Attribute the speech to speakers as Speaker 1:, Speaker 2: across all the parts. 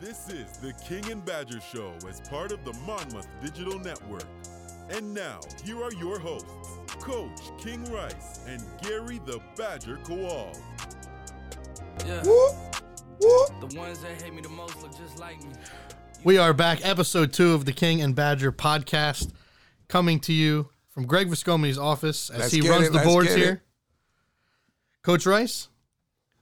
Speaker 1: This is the King and Badger Show as part of the Monmouth Digital Network. And now, here are your hosts, Coach King Rice and Gary the Badger Kowal.
Speaker 2: Yeah.
Speaker 3: Whoop, whoop.
Speaker 2: The ones that hate me the most look just like me.
Speaker 4: We are back, episode two of the King and Badger podcast, coming to you from Greg Viscomi's office as
Speaker 3: Let's
Speaker 4: he runs
Speaker 3: it,
Speaker 4: the boards
Speaker 3: get it.
Speaker 4: here. Coach Rice,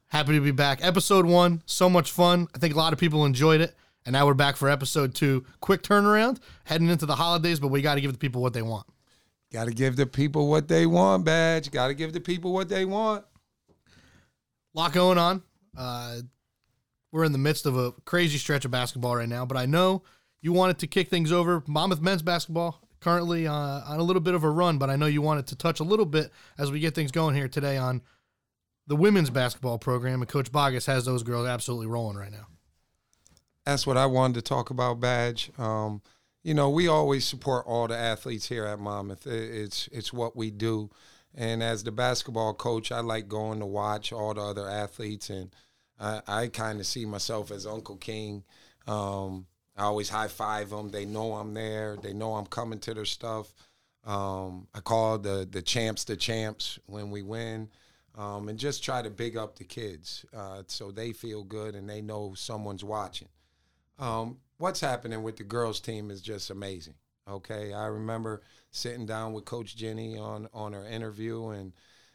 Speaker 4: happy to be back. Episode one, so much fun. I think a lot of people enjoyed it. And now we're back for episode two. Quick turnaround, heading into the holidays, but we got to give the people what they want.
Speaker 3: Got to give the people what they want, badge. Got to give the people what they want.
Speaker 4: lot going on. Uh, we're in the midst of a crazy stretch of basketball right now, but I know you wanted to kick things over. Monmouth men's basketball currently uh, on a little bit of a run, but I know you wanted to touch a little bit as we get things going here today on the women's basketball program, and Coach Bogus has those girls absolutely rolling right now.
Speaker 3: That's what I wanted to talk about, badge. Um, you know, we always support all the athletes here at Monmouth. It's it's what we do. And as the basketball coach, I like going to watch all the other athletes, and I, I kind of see myself as Uncle King. Um, I always high five them. They know I'm there. They know I'm coming to their stuff. Um, I call the the champs the champs when we win, um, and just try to big up the kids uh, so they feel good and they know someone's watching. Um, what's happening with the girls team is just amazing. Okay, I remember sitting down with Coach Jenny on on her interview and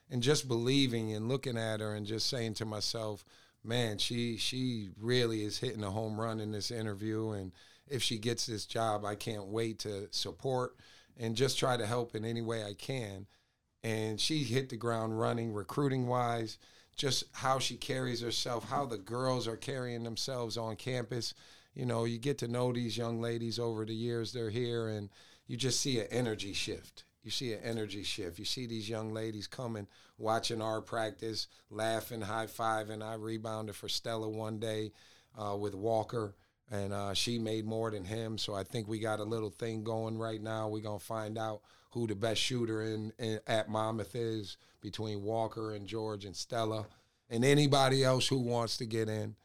Speaker 3: and just believing and looking at her and just saying to myself, man, she she really is hitting a home run in this interview and if she gets this job, I can't wait to support and just try to help in any way I can. And she hit the ground running, recruiting wise, just how she carries herself, how the girls are carrying themselves on campus. You know, you get to know these young ladies over the years they're here, and you just see an energy shift. You see an energy shift. You see these young ladies coming, watching our practice, laughing, high fiving. I rebounded for Stella one day uh, with Walker, and uh, she made more than him. So I think we got a little thing going right now. We're gonna find out who the best shooter in, in at Monmouth is between Walker and George and Stella, and anybody else who wants to get in.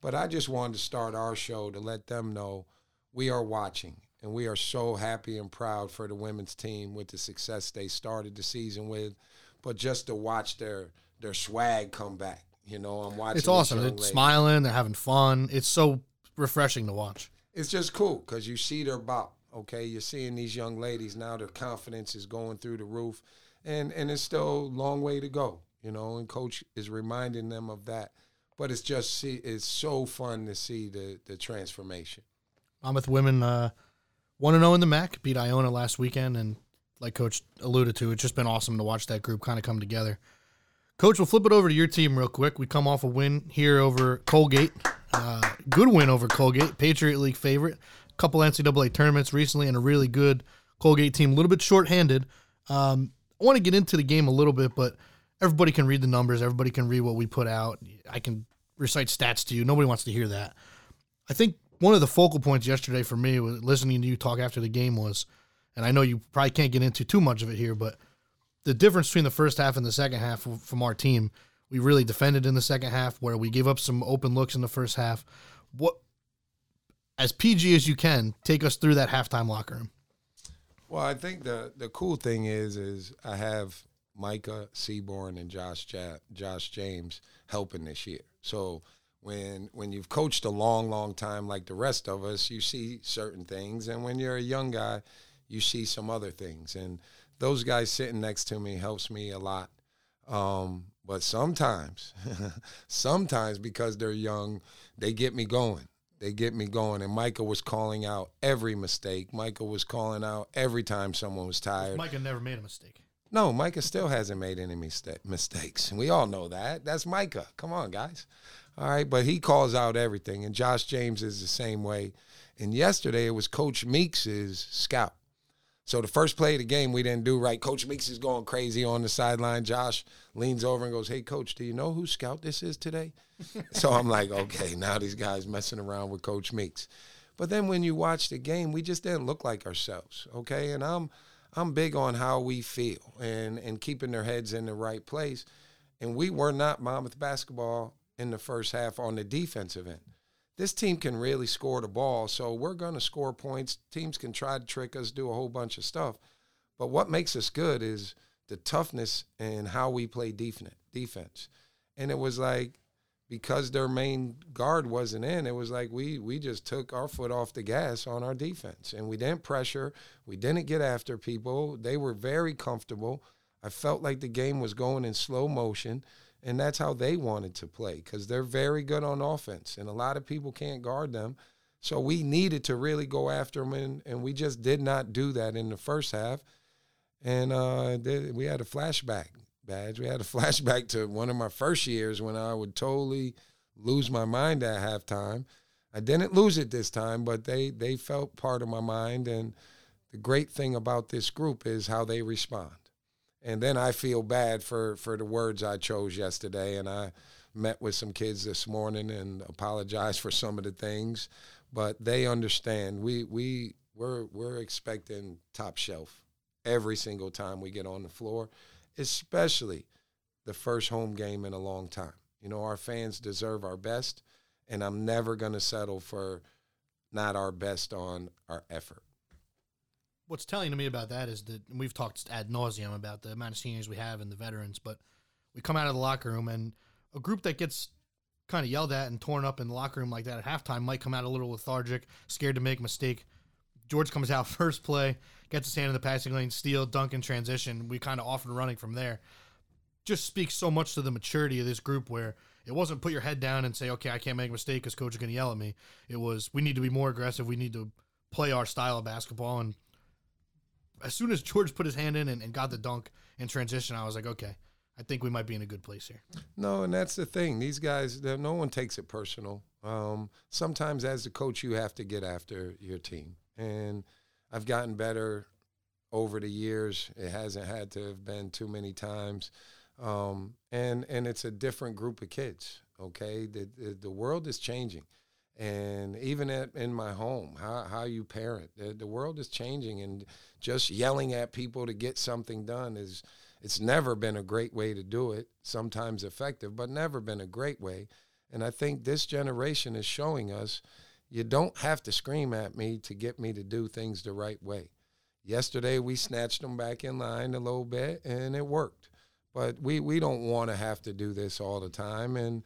Speaker 3: But I just wanted to start our show to let them know we are watching and we are so happy and proud for the women's team with the success they started the season with. But just to watch their their swag come back, you know, I'm watching.
Speaker 4: It's awesome. They're
Speaker 3: ladies.
Speaker 4: smiling, they're having fun. It's so refreshing to watch.
Speaker 3: It's just cool because you see their bop. Okay, you're seeing these young ladies now. Their confidence is going through the roof, and and it's still a long way to go. You know, and coach is reminding them of that. But it's just see, it's so fun to see the the transformation.
Speaker 4: Monmouth women uh, 1 0 in the MAAC, beat Iona last weekend. And like Coach alluded to, it's just been awesome to watch that group kind of come together. Coach, we'll flip it over to your team real quick. We come off a win here over Colgate. Uh, good win over Colgate, Patriot League favorite. Couple NCAA tournaments recently, and a really good Colgate team. A little bit shorthanded. Um, I want to get into the game a little bit, but everybody can read the numbers. Everybody can read what we put out. I can recite stats to you. Nobody wants to hear that. I think one of the focal points yesterday for me was listening to you talk after the game was, and I know you probably can't get into too much of it here, but the difference between the first half and the second half from our team, we really defended in the second half where we gave up some open looks in the first half. What, as PG as you can, take us through that halftime locker room.
Speaker 3: Well, I think the the cool thing is is I have Micah Seaborn and Josh ja- Josh James helping this year. So when when you've coached a long, long time like the rest of us, you see certain things, and when you're a young guy, you see some other things. And those guys sitting next to me helps me a lot. Um, but sometimes, sometimes because they're young, they get me going. They get me going. And Micah was calling out every mistake. Micah was calling out every time someone was tired.
Speaker 4: Micah never made a mistake.
Speaker 3: No, Micah still hasn't made any mista- mistakes. And we all know that. That's Micah. Come on, guys. All right, but he calls out everything. And Josh James is the same way. And yesterday it was Coach Meeks's scout. So the first play of the game we didn't do right. Coach Meeks is going crazy on the sideline. Josh leans over and goes, "Hey, coach, do you know whose scout this is today?" so I'm like, "Okay, now these guys messing around with Coach Meeks." But then when you watch the game, we just didn't look like ourselves. Okay, and I'm I'm big on how we feel and and keeping their heads in the right place. And we were not Monmouth basketball in the first half on the defensive end. This team can really score the ball. So we're going to score points. Teams can try to trick us, do a whole bunch of stuff. But what makes us good is the toughness and how we play defense. And it was like because their main guard wasn't in, it was like we we just took our foot off the gas on our defense, and we didn't pressure. We didn't get after people. They were very comfortable. I felt like the game was going in slow motion, and that's how they wanted to play because they're very good on offense, and a lot of people can't guard them. So we needed to really go after them, and, and we just did not do that in the first half. And uh, we had a flashback badge. We had a flashback to one of my first years when I would totally lose my mind at halftime. I didn't lose it this time, but they they felt part of my mind. And the great thing about this group is how they respond. And then I feel bad for for the words I chose yesterday, and I met with some kids this morning and apologized for some of the things, but they understand. We we we're we're expecting top shelf every single time we get on the floor, especially the first home game in a long time. You know, our fans deserve our best, and I'm never going to settle for not our best on our effort.
Speaker 4: What's telling to me about that is that we've talked ad nauseum about the amount of seniors we have and the veterans, but we come out of the locker room and a group that gets kind of yelled at and torn up in the locker room like that at halftime might come out a little lethargic, scared to make a mistake. George comes out first play, gets his hand in the passing lane, steal, dunk, and transition. We kind of off and running from there. Just speaks so much to the maturity of this group where it wasn't put your head down and say, okay, I can't make a mistake because coach is going to yell at me. It was, we need to be more aggressive. We need to play our style of basketball. And as soon as George put his hand in and, and got the dunk in transition, I was like, okay, I think we might be in a good place here.
Speaker 3: No, and that's the thing. These guys, no one takes it personal. Um, sometimes, as the coach, you have to get after your team, and I've gotten better over the years. It hasn't had to have been too many times, um, and and it's a different group of kids. Okay, the the, the world is changing, and even at, in my home, how how you parent, the, the world is changing, and just yelling at people to get something done is it's never been a great way to do it. Sometimes effective, but never been a great way. And I think this generation is showing us you don't have to scream at me to get me to do things the right way. Yesterday we snatched them back in line a little bit and it worked. But we, we don't want to have to do this all the time. And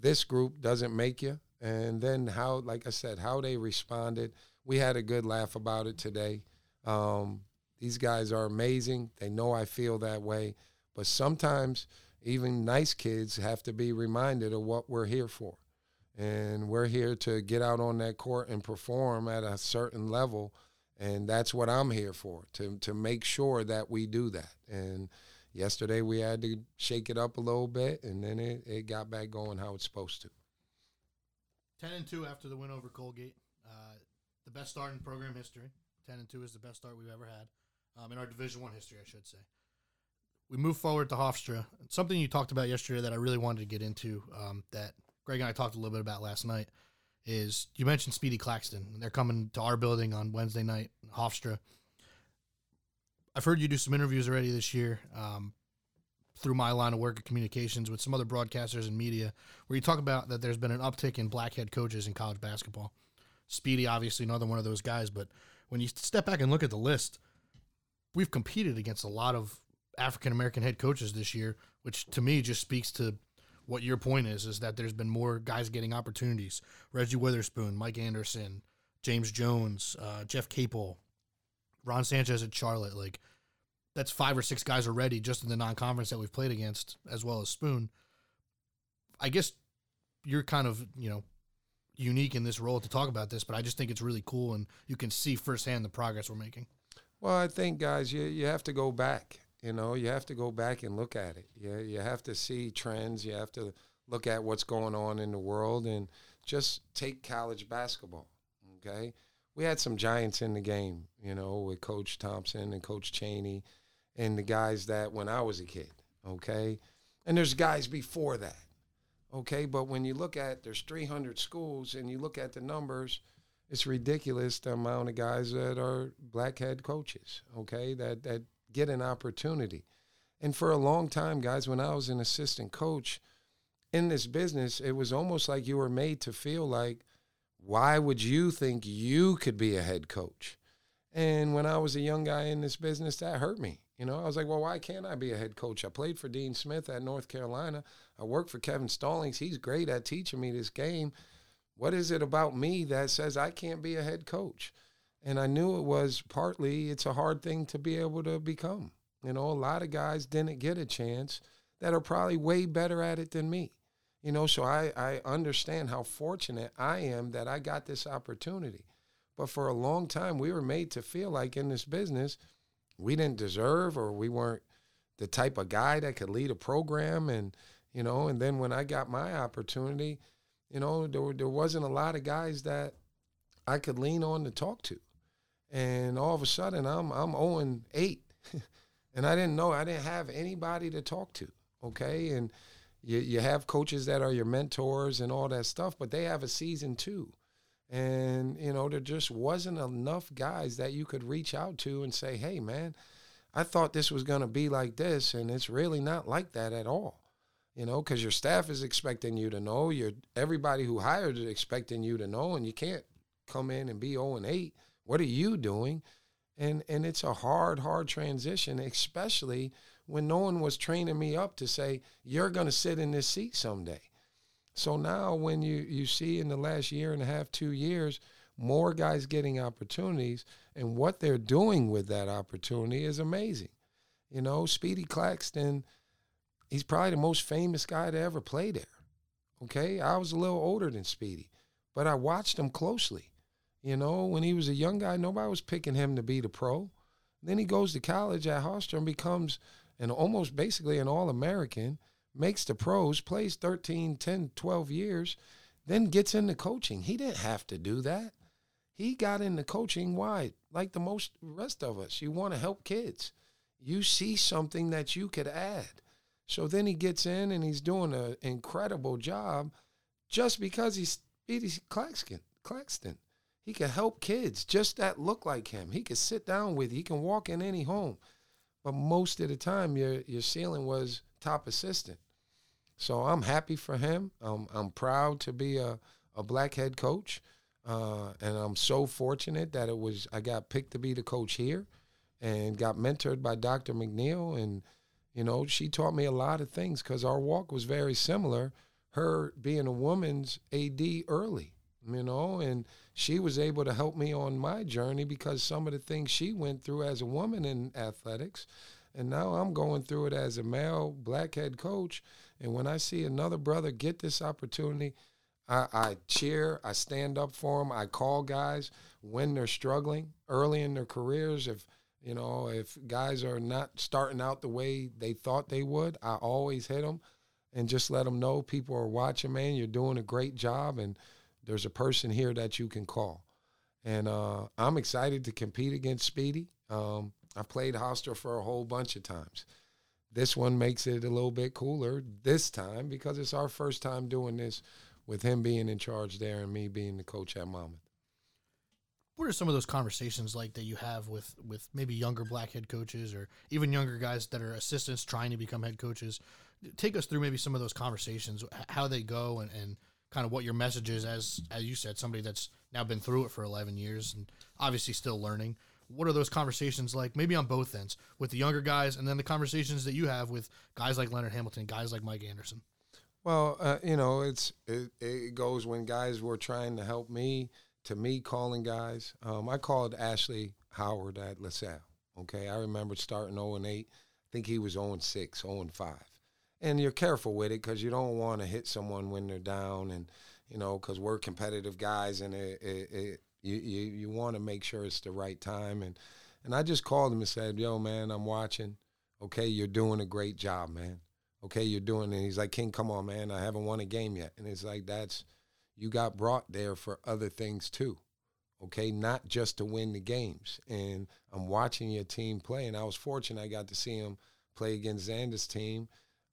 Speaker 3: this group doesn't make you. And then how, like I said, how they responded. We had a good laugh about it today. Um, these guys are amazing. They know I feel that way. But sometimes even nice kids have to be reminded of what we're here for. And we're here to get out on that court and perform at a certain level. And that's what I'm here for, to, to make sure that we do that. And yesterday we had to shake it up a little bit, and then it, it got back going how it's supposed to.
Speaker 4: 10 and 2 after the win over Colgate. Uh, the best start in program history. 10 and 2 is the best start we've ever had um, in our Division One history, I should say. We move forward to Hofstra. Something you talked about yesterday that I really wanted to get into um, that Greg and I talked a little bit about last night is you mentioned Speedy Claxton. They're coming to our building on Wednesday night, Hofstra. I've heard you do some interviews already this year um, through my line of work of communications with some other broadcasters and media where you talk about that there's been an uptick in black head coaches in college basketball. Speedy, obviously, another one of those guys, but when you step back and look at the list, we've competed against a lot of African American head coaches this year, which to me just speaks to what your point is: is that there's been more guys getting opportunities. Reggie Witherspoon, Mike Anderson, James Jones, uh, Jeff Capel, Ron Sanchez at Charlotte. Like that's five or six guys already just in the non-conference that we've played against, as well as Spoon. I guess you're kind of you know unique in this role to talk about this, but I just think it's really cool, and you can see firsthand the progress we're making.
Speaker 3: Well, I think guys, you you have to go back. You know, you have to go back and look at it. You you have to see trends. You have to look at what's going on in the world and just take college basketball. Okay, we had some giants in the game. You know, with Coach Thompson and Coach Chaney, and the guys that when I was a kid. Okay, and there's guys before that. Okay, but when you look at there's 300 schools and you look at the numbers it's ridiculous the amount of guys that are black head coaches, okay, that, that get an opportunity. And for a long time, guys, when I was an assistant coach in this business, it was almost like you were made to feel like why would you think you could be a head coach? And when I was a young guy in this business, that hurt me. You know, I was like, well, why can't I be a head coach? I played for Dean Smith at North Carolina. I worked for Kevin Stallings. He's great at teaching me this game. What is it about me that says I can't be a head coach? And I knew it was partly it's a hard thing to be able to become. You know, a lot of guys didn't get a chance that are probably way better at it than me. You know, so I, I understand how fortunate I am that I got this opportunity. But for a long time, we were made to feel like in this business, we didn't deserve or we weren't the type of guy that could lead a program. And you know and then when i got my opportunity you know there, there wasn't a lot of guys that i could lean on to talk to. And all of a sudden i'm i'm 0 8 and i didn't know i didn't have anybody to talk to okay? And you, you have coaches that are your mentors and all that stuff but they have a season too and, you know, there just wasn't enough guys that you could reach out to and say, hey, man, I thought this was going to be like this, and it's really not like that at all. You know, because your staff is expecting you to know, your everybody who hired is expecting you to know, and you can't come in and be 0 and 8. What are you doing? And and it's a hard, hard transition, especially when no one was training me up to say, you're going to sit in this seat someday. So now when you, you see in the last year and a half, two years, more guys getting opportunities and what they're doing with that opportunity is amazing. You know, Speedy Claxton, he's probably the most famous guy to ever play there. Okay. I was a little older than Speedy, but I watched him closely. You know, when he was a young guy, nobody was picking him to be the pro. Then he goes to college at Hofstra and becomes an almost basically an All American makes the pros, plays 13, 10, 12 years, then gets into coaching. He didn't have to do that. He got into coaching. Why? Like the most rest of us, you want to help kids. You see something that you could add. So then he gets in and he's doing an incredible job just because he's Speedy Claxton. Claxton. He can help kids just that look like him. He can sit down with you. He can walk in any home. But most of the time, your your ceiling was top assistant. So I'm happy for him. Um, I'm proud to be a, a black head coach. Uh, and I'm so fortunate that it was I got picked to be the coach here and got mentored by Dr. McNeil. And, you know, she taught me a lot of things because our walk was very similar. Her being a woman's AD early, you know, and she was able to help me on my journey because some of the things she went through as a woman in athletics. And now I'm going through it as a male black head coach and when I see another brother get this opportunity, I, I cheer, I stand up for them, I call guys when they're struggling early in their careers. If you know, if guys are not starting out the way they thought they would, I always hit them and just let them know people are watching, man. You're doing a great job, and there's a person here that you can call. And uh, I'm excited to compete against Speedy. Um, I've played Hofstra for a whole bunch of times. This one makes it a little bit cooler this time because it's our first time doing this with him being in charge there and me being the coach at Monmouth.
Speaker 4: What are some of those conversations like that you have with with maybe younger black head coaches or even younger guys that are assistants trying to become head coaches? Take us through maybe some of those conversations, how they go, and, and kind of what your message is as as you said, somebody that's now been through it for eleven years and obviously still learning what are those conversations like maybe on both ends with the younger guys and then the conversations that you have with guys like leonard hamilton guys like mike anderson?
Speaker 3: Well uh, you know it's it, it, goes when guys were trying to help me to me calling guys. Um, i called ashley howard at lasalle okay? I remember starting 0 and 8 i think he was 0 and 6 0 and 5 and you're careful with it because you don't want to hit someone when they're down and you know because we're competitive guys and it, it, you you, you want to make sure it's the right time and and I just called him and said, "Yo, man, I'm watching. Okay, you're doing a great job, man. Okay, you're doing." And he's like, "King, come on, man. I haven't won a game yet." And it's like that's you got brought there for other things too. Okay, not just to win the games. And I'm watching your team play, and I was fortunate I got to see him play against Xander's team.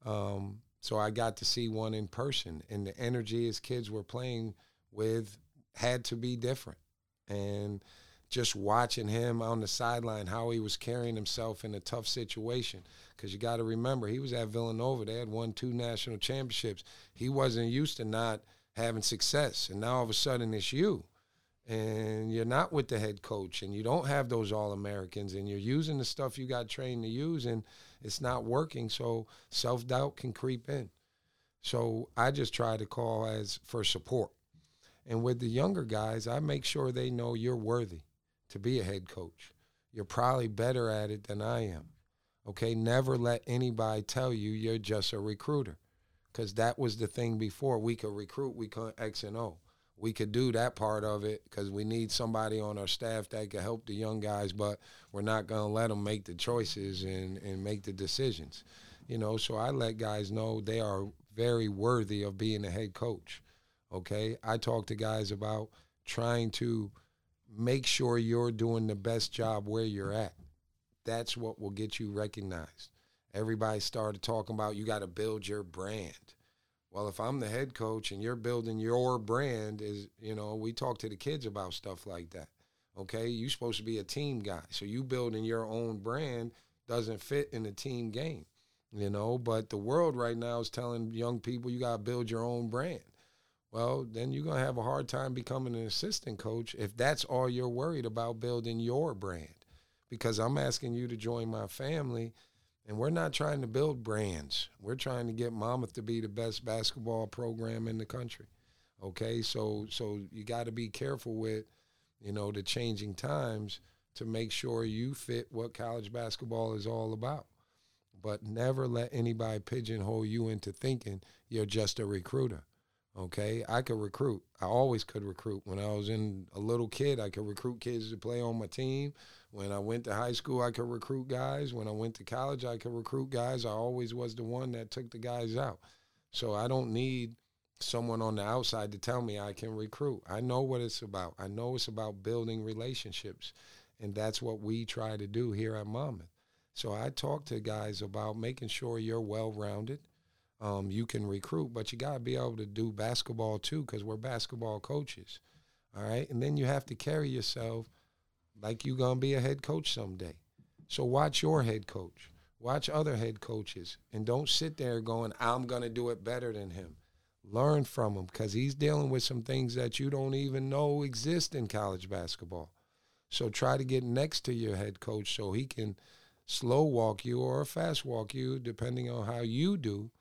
Speaker 3: Um, so I got to see one in person, and the energy his kids were playing with had to be different and just watching him on the sideline, how he was carrying himself in a tough situation. Because you got to remember, he was at Villanova. They had won two national championships. He wasn't used to not having success, and now all of a sudden it's you, and you're not with the head coach, and you don't have those All Americans, and you're using the stuff you got trained to use, and it's not working. So self doubt can creep in. So I just try to call as for support. And with the younger guys, I make sure they know you're worthy to be a head coach. You're probably better at it than I am. Okay, never let anybody tell you you're just a recruiter. Because that was the thing before. We could recruit, we could X and O. We could do that part of it because we need somebody on our staff that could help the young guys, but we're not going to let them make the choices and, and make the decisions. You know, so I let guys know they are very worthy of being a head coach. Okay, I talk to guys about trying to make sure you're doing the best job where you're at. That's what will get you recognized. Everybody started talking about you got to build your brand. Well, if I'm the head coach and you're building your brand, is you know, we talk to the kids about stuff like that. Okay, you're supposed to be a team guy, so you building your own brand doesn't fit in a team game, you know. But the world right now is telling young people you got to build your own brand. Well, then you're gonna have a hard time becoming an assistant coach if that's all you're worried about building your brand. Because I'm asking you to join my family and we're not trying to build brands. We're trying to get Monmouth to be the best basketball program in the country. Okay, so so you got to be careful with, you know, the changing times to make sure you fit what college basketball is all about. But never let anybody pigeonhole you into thinking you're just a recruiter. Okay, I could recruit. I always could recruit. When I was in a little kid, I could recruit kids to play on my team. When I went to high school, I could recruit guys. When I went to college, I could recruit guys. I always was the one that took the guys out. So I don't need someone on the outside to tell me I can recruit. I know what it's about. I know it's about building relationships. And that's what we try to do here at Monmouth. So I talk to guys about making sure you're well rounded. Um, you can recruit, but you got to be able to do basketball too because we're basketball coaches. All right. And then you have to carry yourself like you're going to be a head coach someday. So watch your head coach, watch other head coaches, and don't sit there going, I'm going to do it better than him. Learn from him because he's dealing with some things that you don't even know exist in college basketball. So try to get next to your head coach so he can slow walk you or fast walk you, depending on how you do,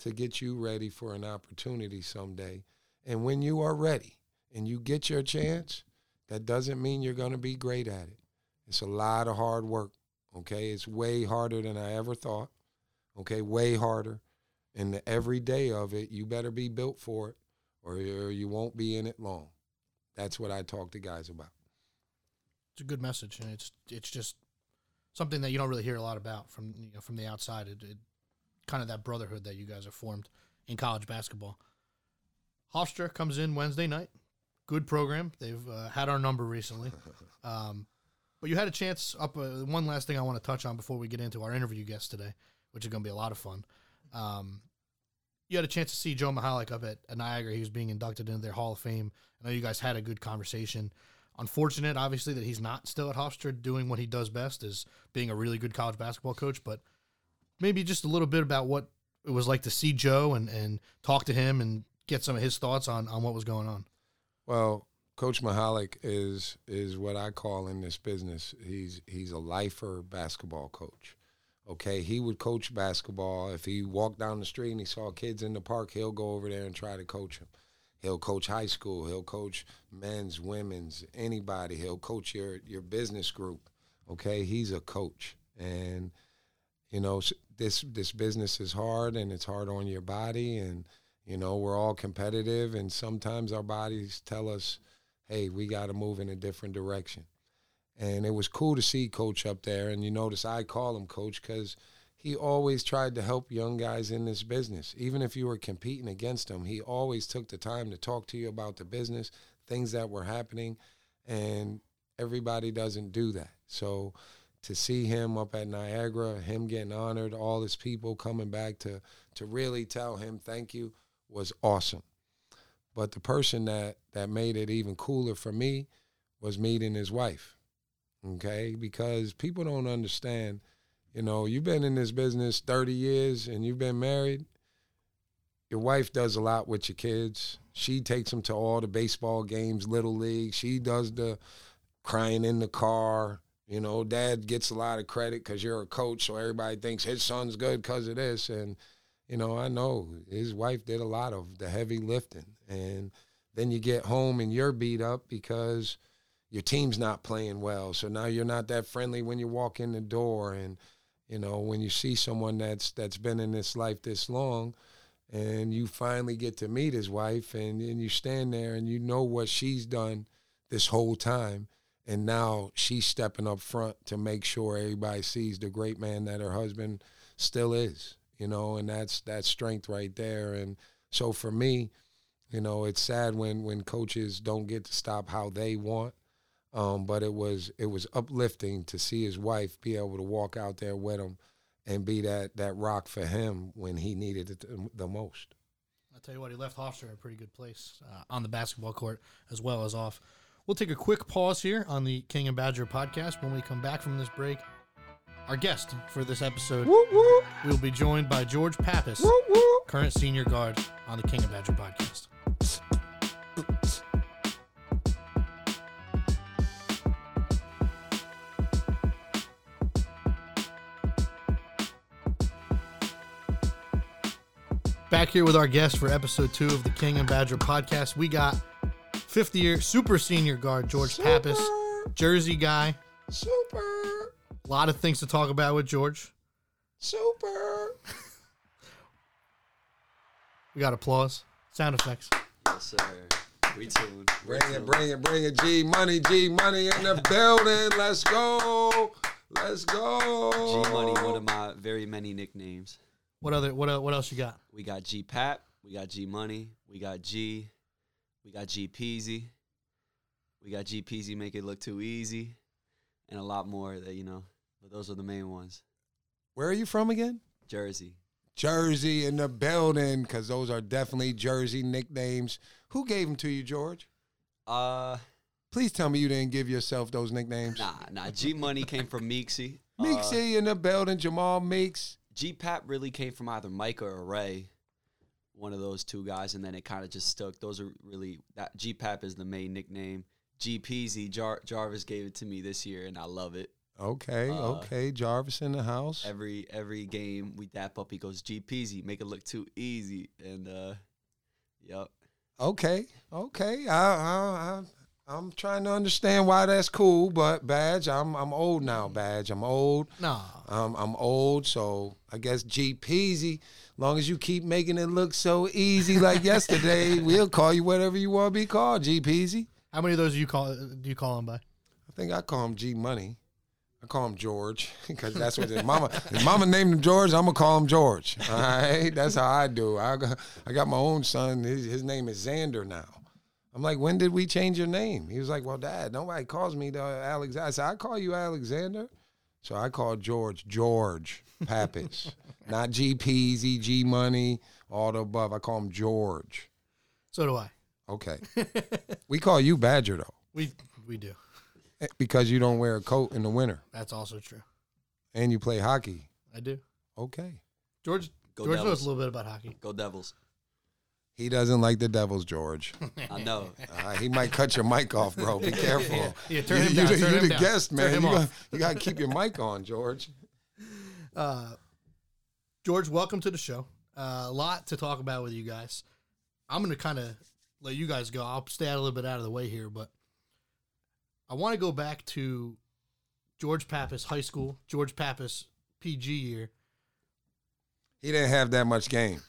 Speaker 3: to get you ready for an opportunity someday. And when you are ready and you get your chance, that doesn't mean you're going to be great at it. It's a lot of hard work. Okay. It's way harder than I ever thought. Okay. Way harder. And the every day of it, you better be built for it or you won't be in it long. That's what I talk to guys about.
Speaker 4: It's a good message, and it's it's just something that you don't really hear a lot about from you know, from the outside. It, it, kind of that brotherhood that you guys have formed in college basketball. Hofstra comes in Wednesday night. Good program. They've uh, had our number recently. Um, but you had a chance up. Uh, one last thing I want to touch on before we get into our interview guest today, which is going to be a lot of fun. Um, you had a chance to see Joe Mihalich up at, at Niagara. He was being inducted into their Hall of Fame. I know you guys had a good conversation. Unfortunate, obviously, that he's not still at Hofstra doing what he does best, is being a really good college basketball coach. But maybe just a little bit about what it was like to see Joe and, and talk to him and get some of his thoughts on, on what was going on.
Speaker 3: Well, Coach Mihalich is is what I call in this business. He's he's a lifer basketball coach. Okay, he would coach basketball. If he walked down the street and he saw kids in the park, he'll go over there and try to coach them. He'll coach high school. He'll coach men's, women's, anybody. He'll coach your your business group. Okay, he's a coach, and you know this this business is hard and it's hard on your body and you know we're all competitive and sometimes our bodies tell us hey we got to move in a different direction. And it was cool to see coach up there and you notice i call him coach because he always tried to help young guys in this business. Even if you were competing against him he always took the time to talk to you about the business things that were happening and everybody doesn't do that. So to see him up at Niagara, him getting honored, all his people coming back to to really tell him thank you was awesome. But the person that that made it even cooler for me was meeting his wife. Okay? Because people don't understand, you know, you've been in this business 30 years and you've been married. your wife does a lot with your kids. She takes them to all the baseball games, little league. She does the crying in the car. You know, dad gets a lot of credit because you're a coach, so everybody thinks his son's good because of this. And you know, I know his wife did a lot of the heavy lifting. And then you get home and you're beat up because your team's not playing well. So now you're not that friendly when you walk in the door. And you know, when you see someone that's that's been in this life this long, and you finally get to meet his wife, and, and you stand there and you know what she's done this whole time and now she's stepping up front to make sure everybody sees the great man that her husband still is you know and that's that strength right there and so for me you know it's sad when when coaches don't get to stop how they want um, but it was it was uplifting to see his wife be able to walk out there with him and be that that rock for him when he needed it the most
Speaker 4: I'll tell you what, he left Hofstra in a pretty good place uh, on the basketball court as well as off. We'll take a quick pause here on the King and Badger podcast. When we come back from this break, our guest for this episode will be joined by George Papas, current senior guard on the King and Badger podcast. Back here with our guest for episode two of the King and Badger podcast. We got fifth year super senior guard George Papas, Jersey guy.
Speaker 3: super
Speaker 4: A lot of things to talk about with George.
Speaker 3: super
Speaker 4: We got applause, sound effects.
Speaker 5: Yes, sir. We tuned.
Speaker 3: Bring it, bring it, bring it. G Money, G Money in the building. Let's go. Let's go.
Speaker 5: G Money, one of my very many nicknames.
Speaker 4: What other what uh, what else you got?
Speaker 5: We got G Pap, we got G Money, we got G, we got G Peasy, we got G Peasy make it look too easy, and a lot more that you know. But those are the main ones.
Speaker 3: Where are you from again?
Speaker 5: Jersey.
Speaker 3: Jersey in the building, because those are definitely Jersey nicknames. Who gave them to you, George?
Speaker 5: Uh,
Speaker 3: Please tell me you didn't give yourself those nicknames.
Speaker 5: nah, nah. G Money came from Meeksy. Uh,
Speaker 3: Meeksy in the building, Jamal Meeks.
Speaker 5: G Pap really came from either Micah or Ray, one of those two guys, and then it kind of just stuck. Those are really that G Pap is the main nickname. G Peasy Jar- Jarvis gave it to me this year, and I love it.
Speaker 3: Okay,
Speaker 5: Uh,
Speaker 3: okay. Jarvis in the house.
Speaker 5: Every every game we dap up, he goes G Peasy, make it look too easy, and uh, yep.
Speaker 3: Okay, okay. I, I, I, I'm trying to understand why that's cool, but Badge, I'm I'm old now. Badge, I'm old.
Speaker 4: Nah.
Speaker 3: Um, I'm old, so I guess G Peasy. Long as you keep making it look so easy like yesterday, we'll call you whatever you want to be called, G Peasy.
Speaker 4: How many of those do you call do you call him by?
Speaker 3: I think I call him G Money. I call him George because that's what his mama. His mama named him George. I'm gonna call him George. All right, that's how I do. I got, I got my own son. His, his name is Xander now. I'm like, when did we change your name? He was like, well, Dad, nobody calls me the Alexander. I said, I call you Alexander. So I call George George Papas, not G Peasy, G Money, all the above. I call him George.
Speaker 4: So do I.
Speaker 3: Okay. we call you Badger though,
Speaker 4: We we do.
Speaker 3: eh, because you don't wear a coat in the winter
Speaker 4: That's also true.
Speaker 3: and you play hockey.
Speaker 4: I do.
Speaker 3: Okay.
Speaker 4: George
Speaker 5: Go
Speaker 4: George knows a little bit about hockey.
Speaker 5: Go Devils.
Speaker 3: He doesn't like the Devils, George.
Speaker 5: I know.
Speaker 3: Uh, he might cut your mic off, bro. Be careful.
Speaker 4: Yeah, turn
Speaker 3: you,
Speaker 4: him
Speaker 3: you
Speaker 4: down,
Speaker 3: the,
Speaker 4: turn
Speaker 3: you the
Speaker 4: down.
Speaker 3: guest,
Speaker 4: Turn
Speaker 3: man.
Speaker 4: him
Speaker 3: You got, you got to keep your mic on, George.
Speaker 4: Uh, George, welcome to the show. Uh, a lot to talk about with you guys. I'm going to kind of let you guys go. I'll stay a little bit out of the way here, but I want to go back to George Papas High School, George Papas PG year.
Speaker 3: He didn't have that much game.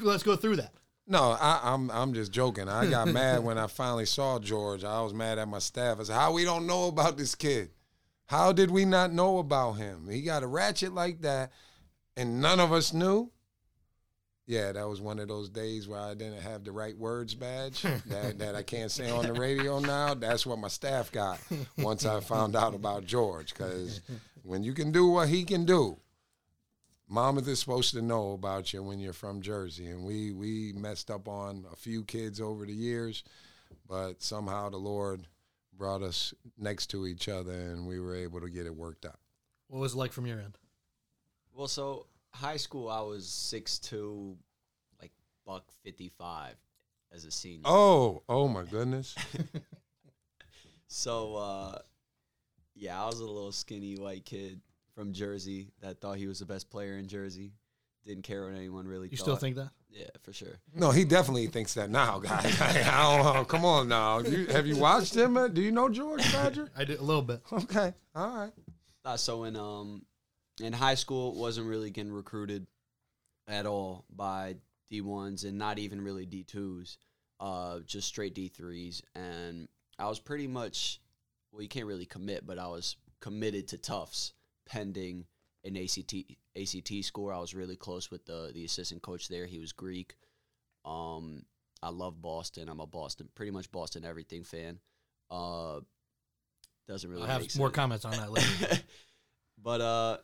Speaker 4: Let's go through that.
Speaker 3: No, I, I'm I'm just joking. I got mad when I finally saw George. I was mad at my staff. I said, "How we don't know about this kid? How did we not know about him? He got a ratchet like that, and none of us knew." Yeah, that was one of those days where I didn't have the right words badge that, that I can't say on the radio now. That's what my staff got once I found out about George. Because when you can do what he can do, Mama is supposed to know about you when you're from Jersey, and we we messed up on a few kids over the years, but somehow the Lord brought us next to each other, and we were able to get it worked out.
Speaker 4: What was it like from your end?
Speaker 5: Well, so high school, I was 6'2", buck fifty five as a senior.
Speaker 3: Oh, oh my goodness.
Speaker 5: So uh, yeah, I was a little skinny white kid from Jersey that thought he was the best player in Jersey. Didn't care what anyone really
Speaker 4: You
Speaker 5: thought.
Speaker 4: still think that?
Speaker 5: Yeah, for sure.
Speaker 3: No, he definitely thinks that now, guys. I don't know. Come on now. You, have you watched him? uh, Do you know George Badger?
Speaker 4: I did a little bit.
Speaker 3: Okay. All right.
Speaker 5: Uh, so in um in high school, wasn't really getting recruited at all by D ones and not even really D twos. Uh, just straight D threes, and I was pretty much well, you can't really commit, but I was committed to Tufts pending an ACT ACT score. I was really close with the the assistant coach there. He was Greek. Um, I love Boston. I'm a Boston, pretty much Boston everything fan. Uh, doesn't really
Speaker 4: I'll have more
Speaker 5: sense.
Speaker 4: comments on that later.
Speaker 5: but uh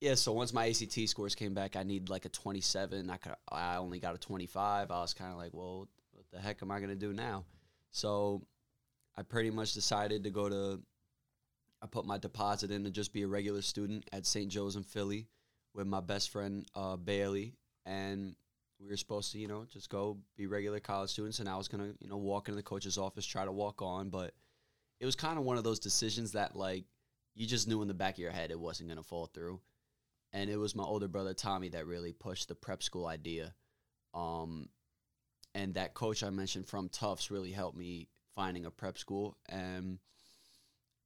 Speaker 5: yeah, so once my ACT scores came back, I need like a 27. I could, I only got a 25. I was kind of like, well, what the heck am I gonna do now? So I pretty much decided to go to. I put my deposit in to just be a regular student at St. Joe's in Philly with my best friend uh, Bailey, and we were supposed to, you know, just go be regular college students. And I was gonna, you know, walk into the coach's office, try to walk on, but it was kind of one of those decisions that like you just knew in the back of your head it wasn't to fall through. And it was my older brother Tommy that really pushed the prep school idea. Um, and that coach I mentioned from Tufts really helped me finding a prep school. And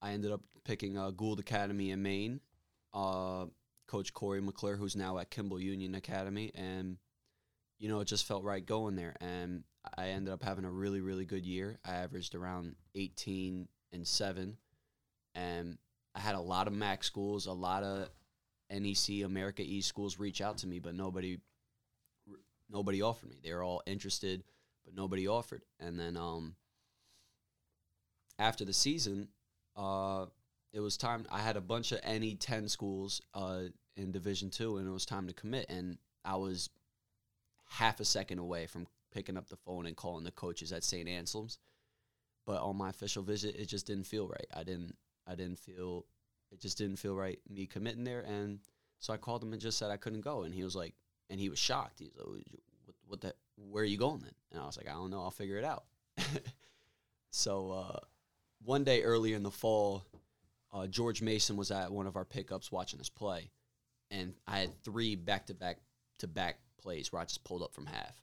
Speaker 5: I ended up picking uh, Gould Academy in Maine. Uh, coach Corey McClure, who's now at Kimball Union Academy. And, you know, it just felt right going there. And I ended up having a really, really good year. I averaged around 18 and 7. And I had a lot of MAAC schools, a lot of NEC America East schools reach out to me, but nobody nobody offered me. They were all interested, but nobody offered. And then um, after the season, uh, it was time. I had a bunch of NE-10 schools uh, in Division Two, and it was time to commit. And I was half a second away from picking up the phone and calling the coaches at St. Anselm's. But on my official visit, it just didn't feel right. I didn't. I didn't feel. It just didn't feel right me committing there, and so I called him and just said I couldn't go. And he was like, and he was shocked. He's like, "What? What the? Where are you going then?" And I was like, "I don't know. I'll figure it out." so uh, one day earlier in the fall, uh, George Mason was at one of our pickups watching us play, and I had three back to back to back plays where I just pulled up from half,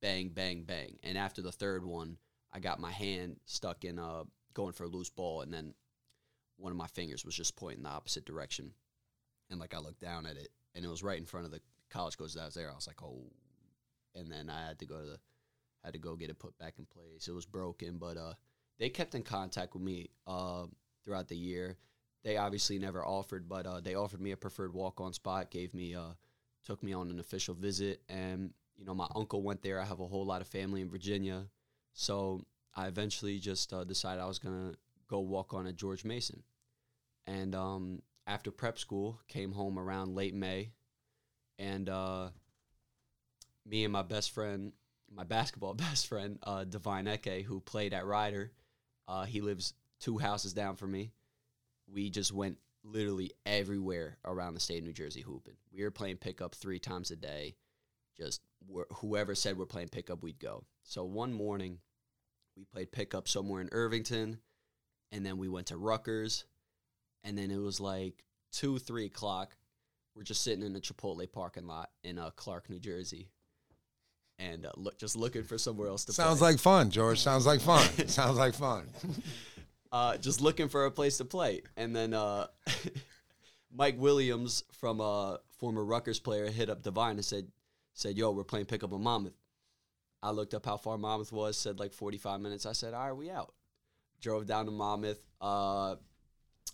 Speaker 5: bang, bang, bang, and after the third one, I got my hand stuck in uh going for a loose ball, and then one of my fingers was just pointing the opposite direction, and like I looked down at it, and it was right in front of the college coach that was there. I was like, oh, and then I had to go to the had to go get it put back in place. It was broken, but uh, they kept in contact with me uh, throughout the year. They obviously never offered, but uh, they offered me a preferred walk on spot, gave me uh, took me on an official visit, and you know my uncle went there. I have a whole lot of family in Virginia, so I eventually just uh, decided I was gonna go walk on at George Mason, and um, after prep school, came home around late May, and uh, me and my best friend, my basketball best friend, uh, Divine Eke, who played at Rider, uh, he lives two houses down from me. We just went literally everywhere around the state of New Jersey hooping. We were playing pickup three times a day. Just wh- whoever said we're playing pickup, we'd go. So one morning, we played pickup somewhere in Irvington, and then we went to Rutgers, and then it was like two, three o'clock. We're just sitting in a Chipotle parking lot in uh, Clark, New Jersey, and uh, look, just looking for somewhere else to. Play.
Speaker 3: Sounds
Speaker 5: play.
Speaker 3: like fun, George. Sounds like fun. Sounds like fun.
Speaker 5: uh, just looking for a place to play. And then uh, Mike Williams from a former Rutgers player hit up Divine and said, said, yo, we're playing pickup in Monmouth. I looked up how far Monmouth was, said like 45 minutes. I said, all right, we out. Drove down to Monmouth, uh,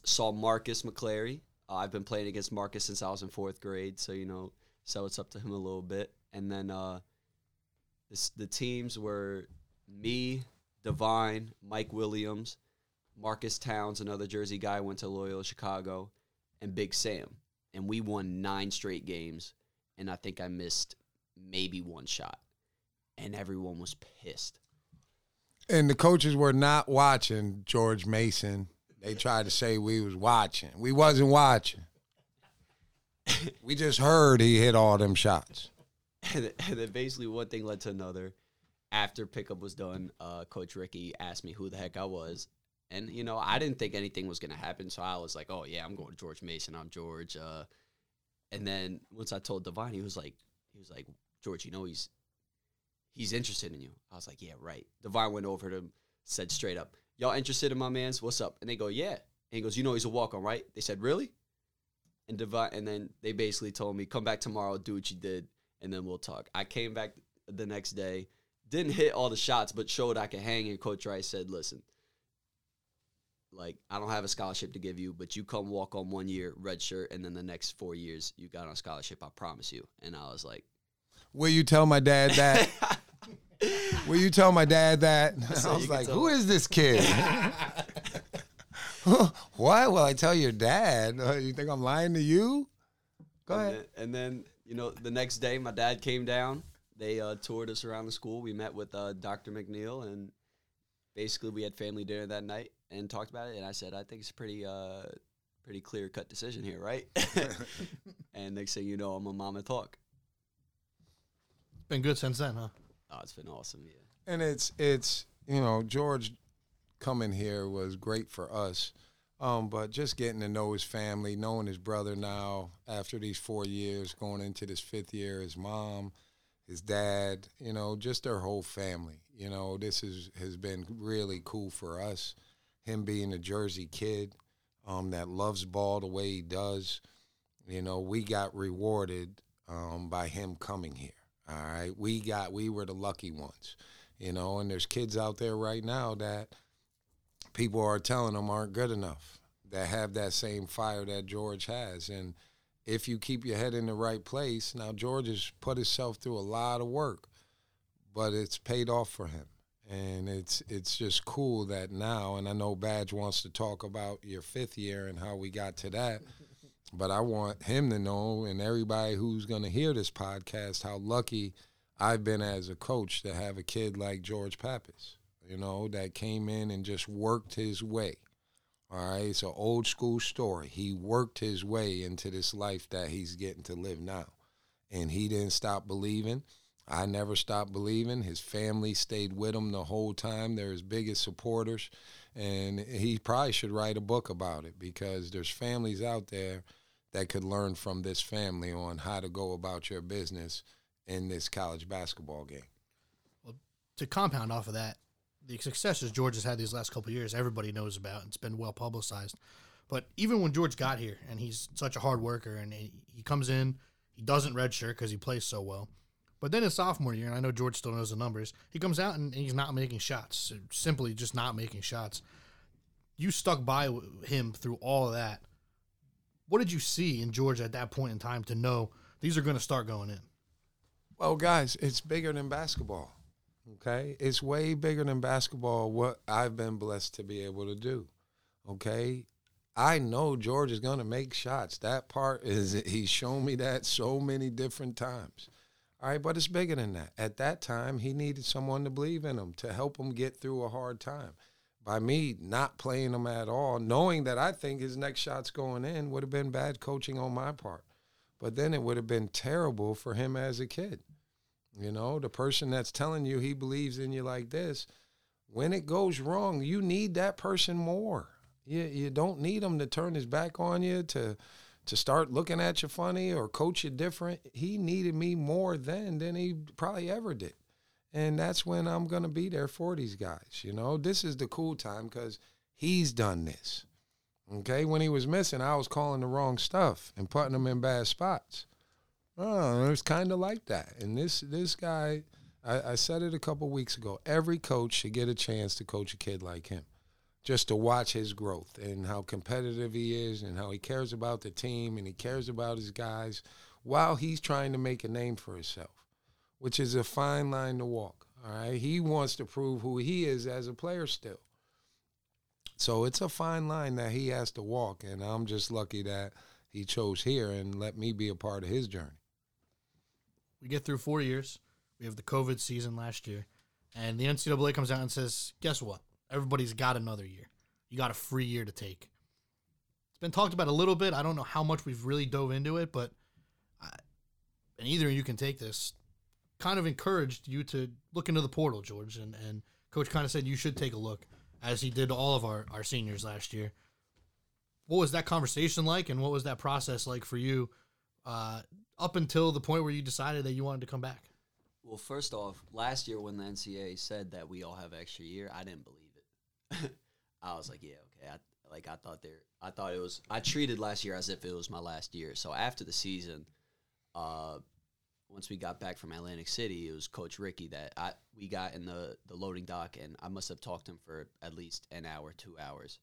Speaker 5: saw Marcus McClary. Uh, I've been playing against Marcus since I was in fourth grade, so, you know, so it's up to him a little bit. And then uh, this, the teams were me, Divine, Mike Williams, Marcus Towns, another Jersey guy, went to Loyola Chicago, and Big Sam. And we won nine straight games, and I think I missed maybe one shot. And everyone was pissed.
Speaker 3: And the coaches were not watching George Mason. They tried to say we was watching. We wasn't watching. we just heard he hit all them shots.
Speaker 5: And, and then basically one thing led to another. After pickup was done, uh, Coach Ricky asked me who the heck I was, and you know I didn't think anything was gonna happen, so I was like, "Oh yeah, I'm going to George Mason. I'm George." Uh, and then once I told Divine, he was like, he was like, "George, you know he's he's interested in you." I was like, "Yeah, right." Divine went over to him, said straight up, "Y'all interested in my man's? What's up?" And they go, "Yeah." And he goes, "You know he's a walk on, right?" They said, "Really?" And Divine, and then they basically told me, "Come back tomorrow, do what you did, and then we'll talk." I came back the next day, didn't hit all the shots, but showed I could hang. And Coach Rice said, "Listen, like I don't have a scholarship to give you, but you come walk on one year, red shirt, and then the next four years you got on scholarship. I promise you." And I was like,
Speaker 3: Will you tell my dad that? Will you tell my dad that?
Speaker 5: So
Speaker 3: I was like, who
Speaker 5: him.
Speaker 3: is this kid? Why will I tell your dad? You think I'm lying to you? Go
Speaker 5: and
Speaker 3: ahead.
Speaker 5: Then, and then you know the next day, my dad came down. They uh, toured us around the school. We met with uh, Dr. McNeil, and basically we had family dinner that night and talked about it. And I said, I think it's a pretty, uh, pretty clear cut decision here, right? and next thing you know, I'm a mama talk.
Speaker 4: Been good since then, huh?
Speaker 5: Oh, it's been awesome, yeah.
Speaker 3: and it's it's you know George coming here was great for us, um, but just getting to know his family, knowing his brother now after these four years, going into this fifth year, his mom, his dad, you know, just their whole family. You know, this is has been really cool for us. Him being a Jersey kid um, that loves ball the way he does, you know, we got rewarded um, by him coming here. All right, we got we were the lucky ones, you know. And there's kids out there right now that people are telling them aren't good enough that have that same fire that George has. And if you keep your head in the right place, now George has put himself through a lot of work, but it's paid off for him. And it's it's just cool that now, and I know Badge wants to talk about your fifth year and how we got to that. But I want him to know, and everybody who's going to hear this podcast, how lucky I've been as a coach to have a kid like George Papas, you know, that came in and just worked his way. All right, it's an old school story. He worked his way into this life that he's getting to live now. And he didn't stop believing. I never stopped believing. His family stayed with him the whole time. They're his biggest supporters. And he probably should write a book about it because there's families out there that could learn from this family on how to go about your business in this college basketball game.
Speaker 4: Well, To compound off of that, the successes George has had these last couple of years, everybody knows about. It's been well publicized. But even when George got here, and he's such a hard worker, and he, he comes in, he doesn't redshirt because he plays so well. But then his sophomore year, and I know George still knows the numbers, he comes out and he's not making shots, simply just not making shots. You stuck by him through all of that. What did you see in George at that point in time to know these are going to start going in?
Speaker 3: Well, guys, it's bigger than basketball. Okay? It's way bigger than basketball, what I've been blessed to be able to do. Okay? I know George is going to make shots. That part is, he's shown me that so many different times. All right, but it's bigger than that. At that time, he needed someone to believe in him, to help him get through a hard time. By me not playing him at all, knowing that I think his next shot's going in, would have been bad coaching on my part. But then it would have been terrible for him as a kid. You know, the person that's telling you he believes in you like this, when it goes wrong, you need that person more. You, you don't need him to turn his back on you, to to start looking at you funny or coach you different. He needed me more then than he probably ever did. And that's when I'm going to be there for these guys. You know, this is the cool time because he's done this. Okay. When he was missing, I was calling the wrong stuff and putting him in bad spots. Oh, it's kind of like that. And this this guy, I, I said it a couple weeks ago. Every coach should get a chance to coach a kid like him, just to watch his growth and how competitive he is, and how he cares about the team and he cares about his guys, while he's trying to make a name for himself, which is a fine line to walk. All right, he wants to prove who he is as a player still. So it's a fine line that he has to walk, and I'm just lucky that he chose here and let me be a part of his journey.
Speaker 4: We get through four years. We have the COVID season last year, and the NCAA comes out and says, "Guess what? Everybody's got another year. You got a free year to take." It's been talked about a little bit. I don't know how much we've really dove into it, but I, and either you can take this. kind of encouraged you to look into the portal, George, and, and coach kind of said you should take a look, as he did all of our, our seniors last year. What was that conversation like, and what was that process like for you uh, up until the point where you decided that you wanted to come back?
Speaker 5: Well, first off, last year when the NCAA said that we all have extra year, I didn't believe it. I was like, yeah, okay. I, like I thought there, I thought it was. I treated last year as if it was my last year. So after the season, uh, once we got back from Atlantic City, it was Coach Ricky that I we got in the the loading dock, and I must have talked to him for at least an hour, two hours,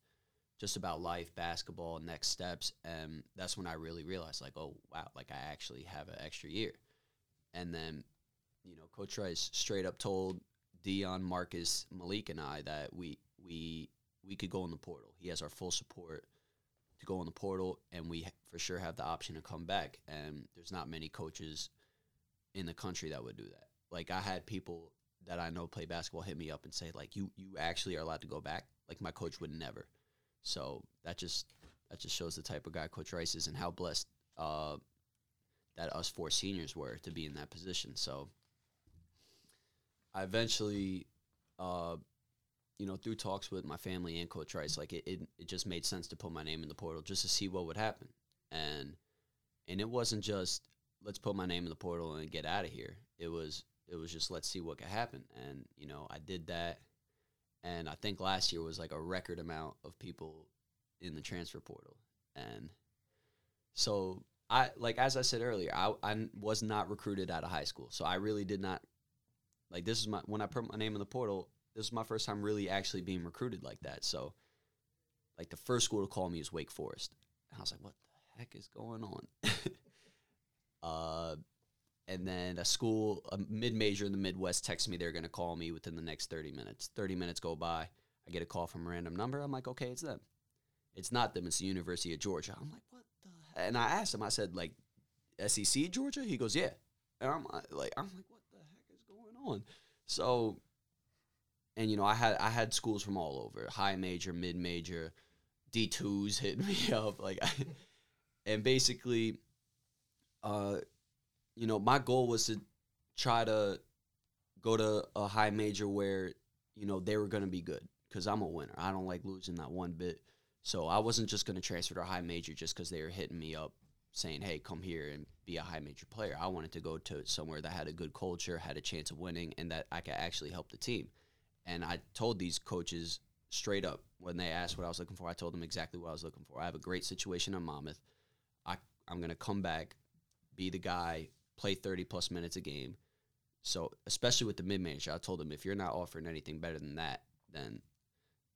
Speaker 5: just about life, basketball, next steps, and that's when I really realized, like, oh wow, like I actually have an extra year, and then, you know, Coach Rice straight up told Dion, Marcus, Malik, and I that we we we could go in the portal. He has our full support to go in the portal, and we for sure have the option to come back. And there's not many coaches in the country that would do that. Like I had people that I know play basketball hit me up and say like you you actually are allowed to go back. Like my coach would never. So that just that just shows the type of guy Coach Rice is and how blessed uh, that us four seniors were to be in that position. So I eventually, uh, you know, through talks with my family and Coach Rice, like it, it, it just made sense to put my name in the portal just to see what would happen. And and it wasn't just let's put my name in the portal and get out of here. It was it was just let's see what could happen. And you know, I did that. And I think last year was like a record amount of people in the transfer portal. And so I like as I said earlier, I I was not recruited out of high school. So I really did not like this is my when I put my name in the portal, this is my first time really actually being recruited like that. So like the first school to call me is Wake Forest. And I was like, what the heck is going on? Uh, and then a school, a mid major in the Midwest, texts me they're going to call me within the next 30 minutes. 30 minutes go by. I get a call from a random number. I'm like, okay, it's them. It's not them. It's the University of Georgia. I'm like, what the? Heck? And I asked him. I said, like, SEC Georgia. He goes, yeah. And I'm like, I'm like, what the heck is going on? So, and you know, I had I had schools from all over, high major, mid major, D twos hit me up, like, and basically uh, you know, my goal was to try to go to a high major where, you know, they were going to be good because I'm a winner. I don't like losing that one bit. So I wasn't just going to transfer to a high major just because they were hitting me up saying, hey, come here and be a high major player. I wanted to go to somewhere that had a good culture, had a chance of winning, and that I could actually help the team. And I told these coaches straight up when they asked what I was looking for, I told them exactly what I was looking for. I have a great situation in Monmouth. I, I'm going to come back be the guy, play 30 plus minutes a game. So, especially with the mid major, I told him if you're not offering anything better than that, then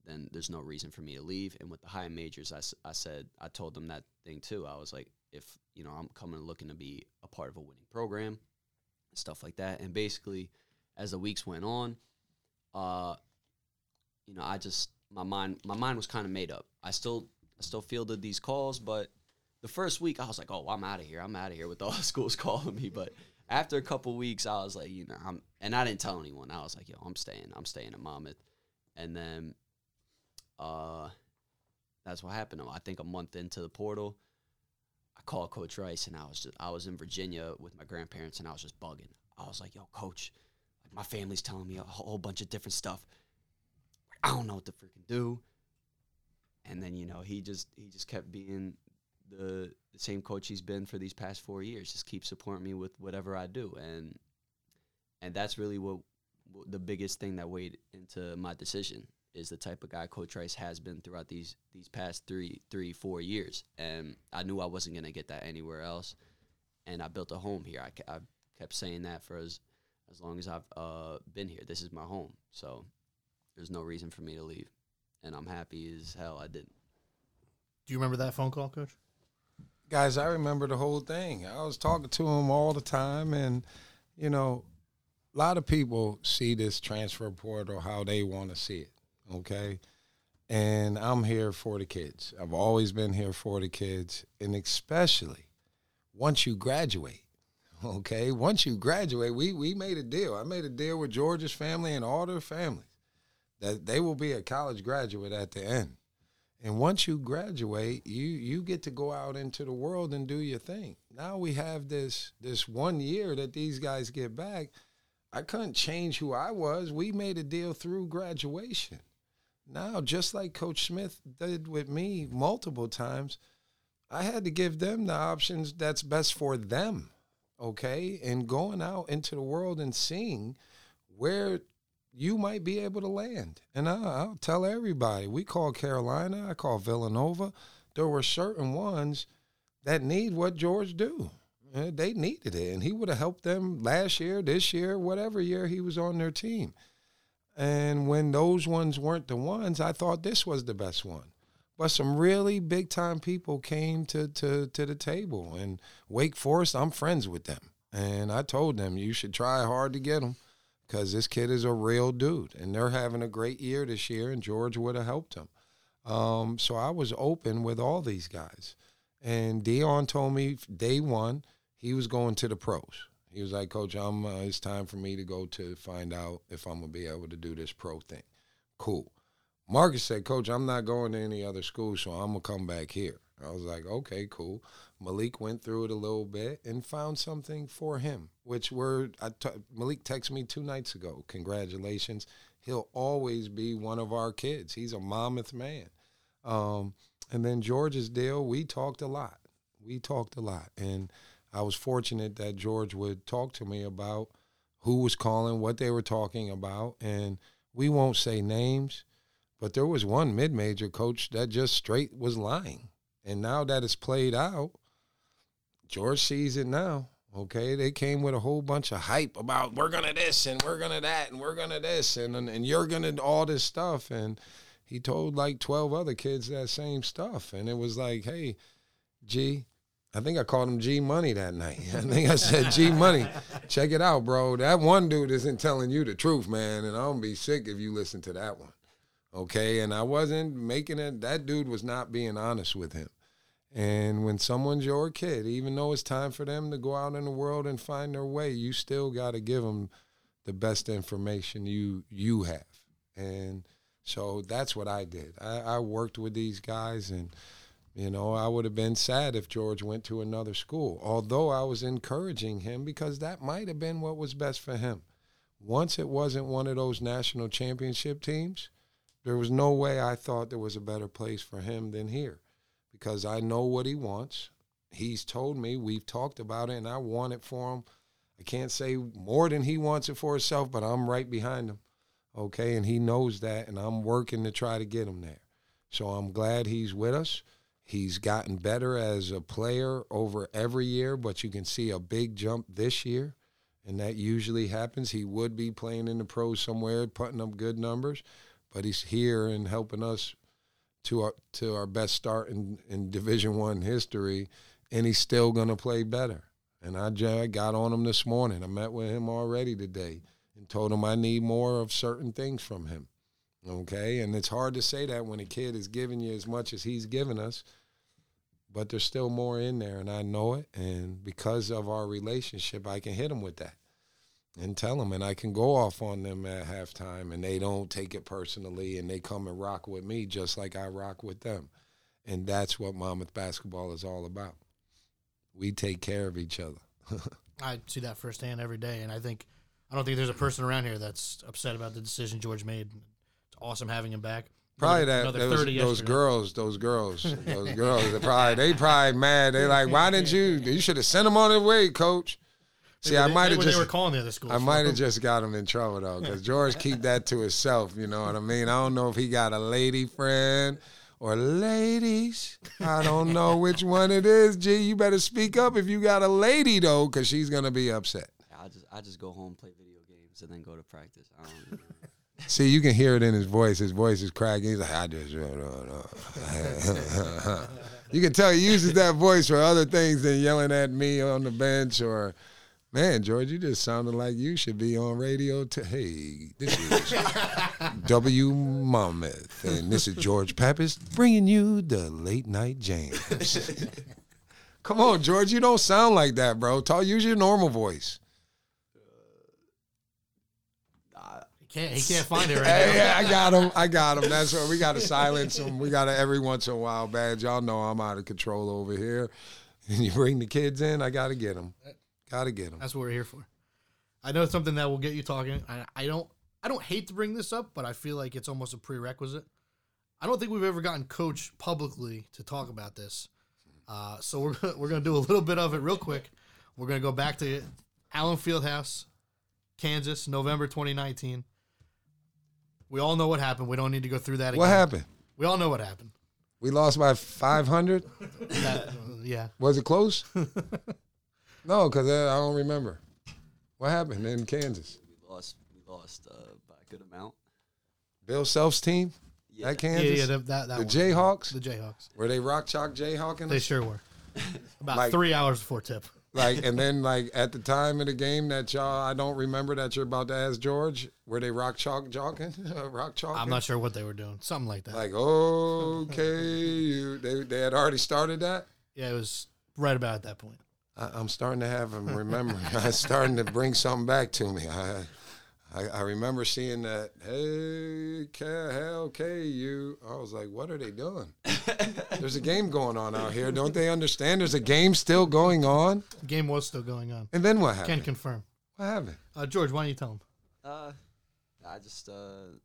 Speaker 5: then there's no reason for me to leave. And with the high majors, I, I said, I told them that thing too. I was like, if, you know, I'm coming looking to be a part of a winning program, stuff like that. And basically, as the weeks went on, uh, you know, I just, my mind, my mind was kind of made up. I still, I still fielded these calls, but the first week I was like, oh, I'm out of here. I'm out of here with all the schools calling me. But after a couple weeks, I was like, you know, I'm, and I didn't tell anyone. I was like, yo, I'm staying. I'm staying at Monmouth. And then, uh, that's what happened. I think a month into the portal, I called Coach Rice, and I was just, I was in Virginia with my grandparents, and I was just bugging. I was like, yo, Coach, like my family's telling me a whole bunch of different stuff. I don't know what to freaking do. And then you know he just he just kept being the, same coach he's been for these past four years. Just keep supporting me with whatever I do, and and that's really what, what the biggest thing that weighed into my decision is the type of guy Coach Rice has been throughout these these past three three four years, and I knew I wasn't gonna get that anywhere else, and I built a home here. I, I kept saying that for as as long as I've uh, been here. This is my home, so there's no reason for me to leave, and I'm happy as hell I didn't.
Speaker 4: Do you remember that phone call, Coach?
Speaker 3: Guys, I remember the whole thing. I was talking to him all the time, and you know, a lot of people see this transfer portal how they want to see it. Okay. And I'm here for the kids. I've always been here for the kids, and especially once you graduate. Okay, once you graduate, we we made a deal. I made a deal with George's family and all their families that they will be a college graduate at the end. And once you graduate, you you get to go out into the world and do your thing. Now we have this this one year that these guys get back. I couldn't change who I was. We made a deal through graduation. Now, just like Coach Smith did with me multiple times, I had to give them the options that's best for them. Okay. And going out into the world and seeing where you might be able to land. And I, I'll tell everybody we call Carolina, I call Villanova. There were certain ones that need what George do. Uh, They needed it, and he would have helped them last year, this year, whatever year he was on their team. And when those ones weren't the ones, I thought this was the best one. But some really big time people came to, to, to the table. And Wake Forest, I'm friends with them. And I told them, you should try hard to get him because this kid is a real dude. And they're having a great year this year, and George would have helped him. Um, so I was open with all these guys. And Dion told me day one he was going to the pros. He was like, Coach, I'm. Uh, it's time for me to go to find out if I'm gonna be able to do this pro thing. Cool. Marcus said, Coach, I'm not going to any other school, so I'm gonna come back here. I was like, okay, cool. Malik went through it a little bit and found something for him, which were Malik texted me two nights ago. Congratulations. He'll always be one of our kids. He's a Monmouth man. Um, and then George's deal, we talked a lot. We talked a lot. And I was fortunate that George would talk to me about who was calling, what they were talking about. And we won't say names, but there was one mid major coach that just straight was lying. And now that it's played out, George sees it now. Okay, they came with a whole bunch of hype about we're gonna this and we're gonna that and we're gonna this and and, and you're gonna all this stuff. And he told like 12 other kids that same stuff. And it was like hey g i think i called him g money that night. I think i said g money check it out bro. That one dude isn't telling you the truth man and i'm gonna be sick if you listen to that one. Okay? And i wasn't making it that dude was not being honest with him and when someone's your kid even though it's time for them to go out in the world and find their way you still got to give them the best information you you have and so that's what I did. I, I worked with these guys, and you know, I would have been sad if George went to another school. Although I was encouraging him because that might have been what was best for him. Once it wasn't one of those national championship teams, there was no way I thought there was a better place for him than here, because I know what he wants. He's told me we've talked about it, and I want it for him. I can't say more than he wants it for himself, but I'm right behind him okay and he knows that and i'm working to try to get him there so i'm glad he's with us he's gotten better as a player over every year but you can see a big jump this year and that usually happens he would be playing in the pros somewhere putting up good numbers but he's here and helping us to our to our best start in, in division one history and he's still going to play better and I, I got on him this morning i met with him already today and told him I need more of certain things from him. Okay, and it's hard to say that when a kid is giving you as much as he's given us, but there's still more in there, and I know it. And because of our relationship, I can hit him with that and tell them, and I can go off on them at halftime, and they don't take it personally, and they come and rock with me just like I rock with them. And that's what Monmouth basketball is all about. We take care of each other.
Speaker 4: I see that firsthand every day, and I think I don't think there's a person around here that's upset about the decision George made. It's awesome having him back.
Speaker 3: Probably that those, those girls, those girls, those girls. They probably they probably mad. They like, why didn't you? You should have sent them on their way, coach. See,
Speaker 4: Maybe
Speaker 3: I might have
Speaker 4: maybe
Speaker 3: just
Speaker 4: they were calling the other schools.
Speaker 3: I might have just got him in trouble though, because George keep that to himself. You know what I mean? I don't know if he got a lady friend or ladies. I don't know which one it is. G, you better speak up if you got a lady though, because she's gonna be upset.
Speaker 5: I just I just go home, play video games, and then go to practice. I don't.
Speaker 3: See, you can hear it in his voice. His voice is cracking. He's like, I just, you can tell he uses that voice for other things than yelling at me on the bench or, man, George, you just sounded like you should be on radio. To hey, this is W Monmouth, and this is George Papas bringing you the late night jams. Come on, George, you don't sound like that, bro. Talk, use your normal voice.
Speaker 4: Uh, he can't. He can't find it right
Speaker 3: Hey,
Speaker 4: now.
Speaker 3: yeah, I got him. I got him. That's what we got to silence him. We got to every once in a while, badge. Y'all know I'm out of control over here. And you bring the kids in, I got to get them. Got to get them.
Speaker 4: That's what we're here for. I know it's something that will get you talking. I, I don't I don't hate to bring this up, but I feel like it's almost a prerequisite. I don't think we've ever gotten coach publicly to talk about this. Uh, so we're gonna, we're gonna do a little bit of it real quick. We're gonna go back to Allen Fieldhouse, Kansas, November 2019. We all know what happened. We don't need to go through that again.
Speaker 3: What happened?
Speaker 4: We all know what happened.
Speaker 3: We lost by 500.
Speaker 4: That- uh, yeah.
Speaker 3: Was it close? no, because I don't remember. What happened in Kansas?
Speaker 5: We lost. We lost uh, by a good amount.
Speaker 3: Bill Self's team
Speaker 5: Yeah.
Speaker 3: at
Speaker 4: Yeah,
Speaker 3: Kansas?
Speaker 4: yeah, that, that, that
Speaker 3: the
Speaker 4: one.
Speaker 3: Jayhawks?
Speaker 4: The Jayhawks.
Speaker 3: Were they rock chalk Jayhawking?
Speaker 4: They
Speaker 3: us?
Speaker 4: sure were. About
Speaker 3: Like-
Speaker 4: three hours before tip.
Speaker 3: like, and then like at the time of the game that y'all, I don't remember that you're about to ask George. Were they rock chalk jocking? rock chalk?
Speaker 4: I'm not sure what they were doing. Something like that.
Speaker 3: Like okay, you, they they had already started that.
Speaker 4: yeah, it was right about at that point.
Speaker 3: I, I'm starting to have him remember. I'm starting to bring something back to me. I, I, I remember seeing that. Hey, K- hell, K, you. I was like, what are they doing? There's a game going on out here. Don't they understand? There's a game still going on.
Speaker 4: The game was still going on.
Speaker 3: And then what happened?
Speaker 4: Can
Speaker 3: happened?
Speaker 4: confirm.
Speaker 3: What happened?
Speaker 4: Uh, George, why don't you tell him?
Speaker 5: Uh, I just uh,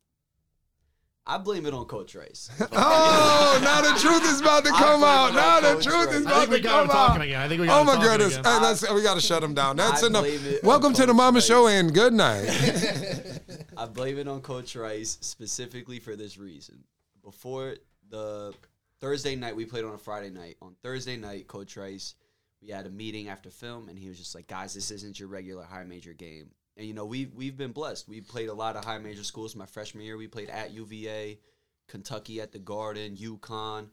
Speaker 5: I blame it on Coach Rice.
Speaker 3: Oh, now the truth is about to come out.
Speaker 5: it
Speaker 3: Now
Speaker 5: on
Speaker 3: the
Speaker 5: Coach
Speaker 3: truth
Speaker 5: Ray.
Speaker 3: is
Speaker 4: I
Speaker 3: about
Speaker 4: think we
Speaker 3: to
Speaker 4: got him
Speaker 3: come
Speaker 4: talking
Speaker 3: out.
Speaker 4: again. I think we got
Speaker 3: Oh
Speaker 4: him
Speaker 3: my
Speaker 4: talking
Speaker 3: goodness!
Speaker 4: again.
Speaker 3: Hey, let's, we got to shut him down. That's
Speaker 5: I
Speaker 3: enough.
Speaker 5: blame it
Speaker 3: Welcome to the
Speaker 5: Coach
Speaker 3: Mama
Speaker 5: Rice.
Speaker 3: Show and good night.
Speaker 5: I blame it on Coach Rice specifically for this reason. Before the Thursday night, we played on a Friday night. On Thursday night, Coach Rice, we had a meeting after film, and he was just like, "Guys, this isn't your regular high major game." And you know, we've we've been blessed. We played a lot of high major schools. My freshman year, we played at UVA, Kentucky at the Garden, UConn,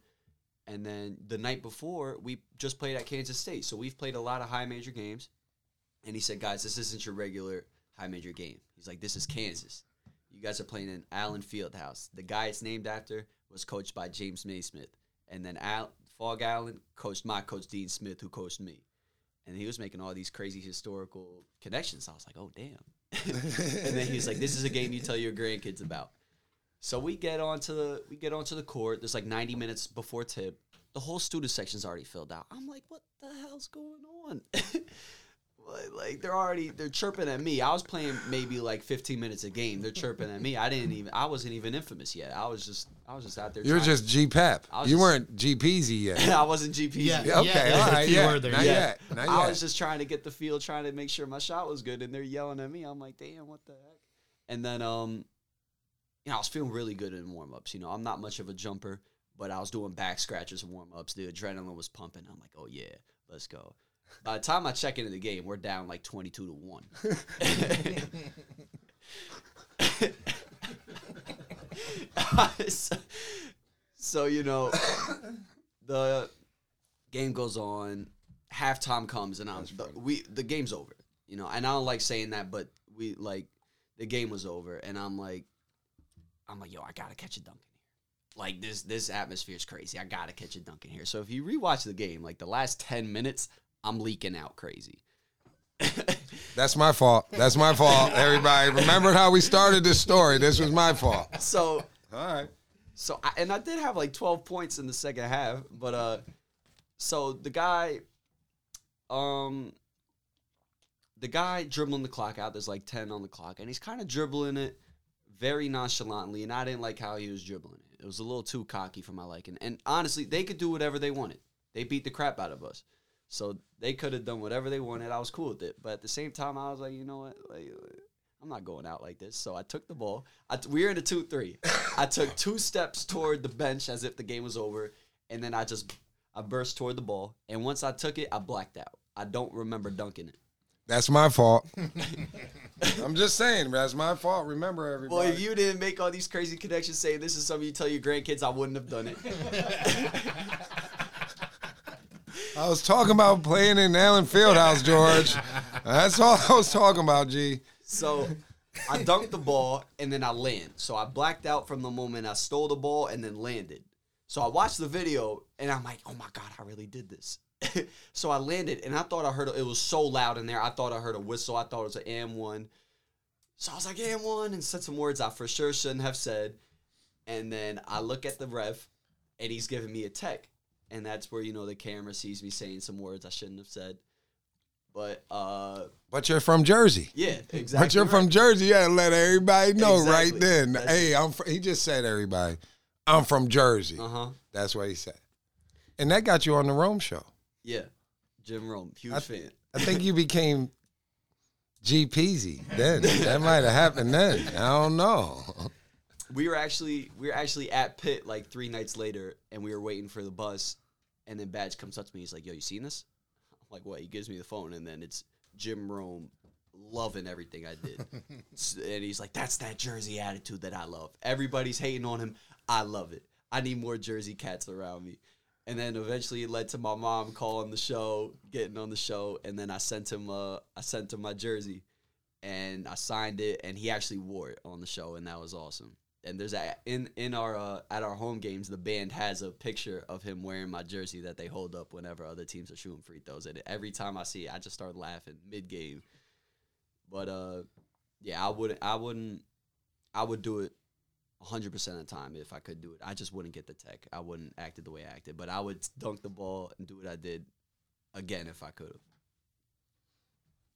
Speaker 5: and then the night before, we just played at Kansas State. So we've played a lot of high major games. And he said, "Guys, this isn't your regular high major game." He's like, "This is Kansas. You guys are playing in Allen Fieldhouse. The guy it's named after was coached by James Naismith, and then Al Phog Allen coached my coach Dean Smith, who coached me, and he was making all these crazy historical connections. I was like, "Oh damn!" and then he was like, "This is a game you tell your grandkids about." So we get onto the we get onto the court. There's like 90 minutes before tip. The whole student section's already filled out. I'm like, what the hell's going on? Like- like they're already they're chirping at me. I was playing maybe like 15 minutes a game. They're chirping at me. I didn't even I wasn't even infamous yet. I was just I was just out there.
Speaker 3: You're just G Pep. You
Speaker 5: just-
Speaker 3: weren't G Peasy yet.
Speaker 5: I wasn't GP.
Speaker 4: Yeah.
Speaker 3: Yeah, okay,
Speaker 4: yeah,
Speaker 3: all
Speaker 4: the
Speaker 3: right,
Speaker 4: key
Speaker 3: yeah.
Speaker 4: there,
Speaker 3: Not
Speaker 4: yeah.
Speaker 3: yet. Not
Speaker 5: I was just trying to get the field, trying to make sure my shot was good, and they're yelling at me. I'm like, damn, what the heck? And then, um, you know, I was feeling really good in warm ups. You know, I'm not much of a jumper, but I was doing back scratches and warm ups. The adrenaline was pumping. I'm like, oh yeah, let's go. By the time I check into the game, we're down like 22 to one. so, so, you know, the game goes on, halftime comes, and I'm the, we the game's over. You know, and I don't like saying that, but we like the game was over, and I'm like, I'm like, yo, I gotta catch a dunk in here. Like this, this atmosphere is crazy. I gotta catch a dunk in here. So if you rewatch the game, like the last ten minutes, I'm leaking out crazy.
Speaker 3: That's my fault. That's my fault. Everybody, remember how we started this story? This was my fault.
Speaker 5: So
Speaker 3: All right.
Speaker 5: So I, and I did have like 12 points in the second half, but uh so the guy um the guy dribbling the clock out, there's like 10 on the clock, and he's kind of dribbling it very nonchalantly, and I didn't like how he was dribbling it. It was a little too cocky for my liking. And honestly, they could do whatever they wanted. They beat the crap out of us. So they could have done whatever they wanted. I was cool with it. But at the same time, I was like, you know what? Like, I'm not going out like this. So I took the ball. I t- we were in a 2 3. I took two steps toward the bench as if the game was over. And then I just I burst toward the ball. And once I took it, I blacked out. I don't remember dunking it.
Speaker 3: That's my fault. I'm just saying, that's my fault. Remember,
Speaker 5: Boy,
Speaker 3: everybody.
Speaker 5: if you didn't make all these crazy connections saying this is something you tell your grandkids, I wouldn't have done it.
Speaker 3: I was talking about playing in Allen Fieldhouse, George. That's all I was talking about, G.
Speaker 5: So I dunked the ball and then I land. So I blacked out from the moment I stole the ball and then landed. So I watched the video and I'm like, oh my God, I really did this. so I landed and I thought I heard, a, it was so loud in there. I thought I heard a whistle. I thought it was an and-one. So I was like, and-one and said some words I for sure shouldn't have said. And then I look at the ref and he's giving me a tech. And that's where, you know, the camera sees me saying some words I shouldn't have said. But uh,
Speaker 3: But you're from Jersey.
Speaker 5: yeah, exactly.
Speaker 3: But you're from. Jersey. You had to let everybody know right then.
Speaker 5: That's
Speaker 3: hey, I'm. Fr- he just said everybody. I'm from Jersey.
Speaker 5: Uh huh.
Speaker 3: That's what he said. And that got you on the Rome show.
Speaker 5: Yeah, Jim Rome, huge
Speaker 3: I-
Speaker 5: fan.
Speaker 3: I think you became G Peasy then. that might have happened then. I don't know.
Speaker 5: We were actually we were actually at Pitt like three nights later, and we were waiting for the bus, and then Badge comes up to me. He's like, "Yo, you seen this?" I'm like, "What?" He gives me the phone, and then it's Jim Rome loving everything I did, and he's like, "That's that Jersey attitude that I love. Everybody's hating on him. I love it. I need more Jersey cats around me." And then eventually it led to my mom calling the show, getting on the show, and then I sent him uh I sent him my jersey and I signed it, and he actually wore it on the show, and that was awesome. And there's a in in our uh, at our home games, the band has a picture of him wearing my jersey that they hold up whenever other teams are shooting free throws. And every time I see it, I just start laughing mid game. But uh, yeah, I wouldn't, I wouldn't, I would do it. 100% of the time if I could do it. I just wouldn't get the tech. I wouldn't act it the way I acted, but I would dunk the ball and do what I did again if I could have.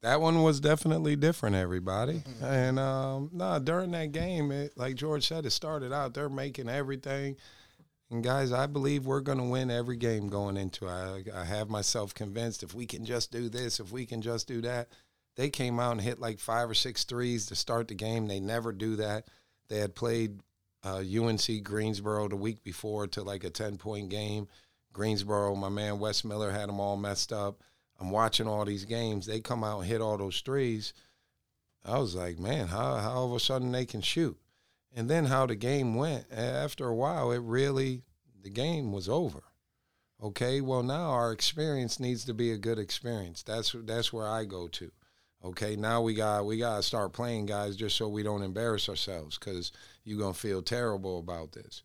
Speaker 3: That one was definitely different, everybody. And um, no, during that game, it, like George said, it started out they're making everything. And guys, I believe we're going to win every game going into. it. I, I have myself convinced if we can just do this, if we can just do that. They came out and hit like five or six threes to start the game. They never do that. They had played uh, UNC Greensboro the week before to like a ten point game. Greensboro, my man Wes Miller had them all messed up. I'm watching all these games. They come out and hit all those threes. I was like, man, how how all of a sudden they can shoot? And then how the game went. After a while, it really the game was over. Okay, well now our experience needs to be a good experience. That's that's where I go to. Okay, now we got we got to start playing guys just so we don't embarrass ourselves because you're gonna feel terrible about this.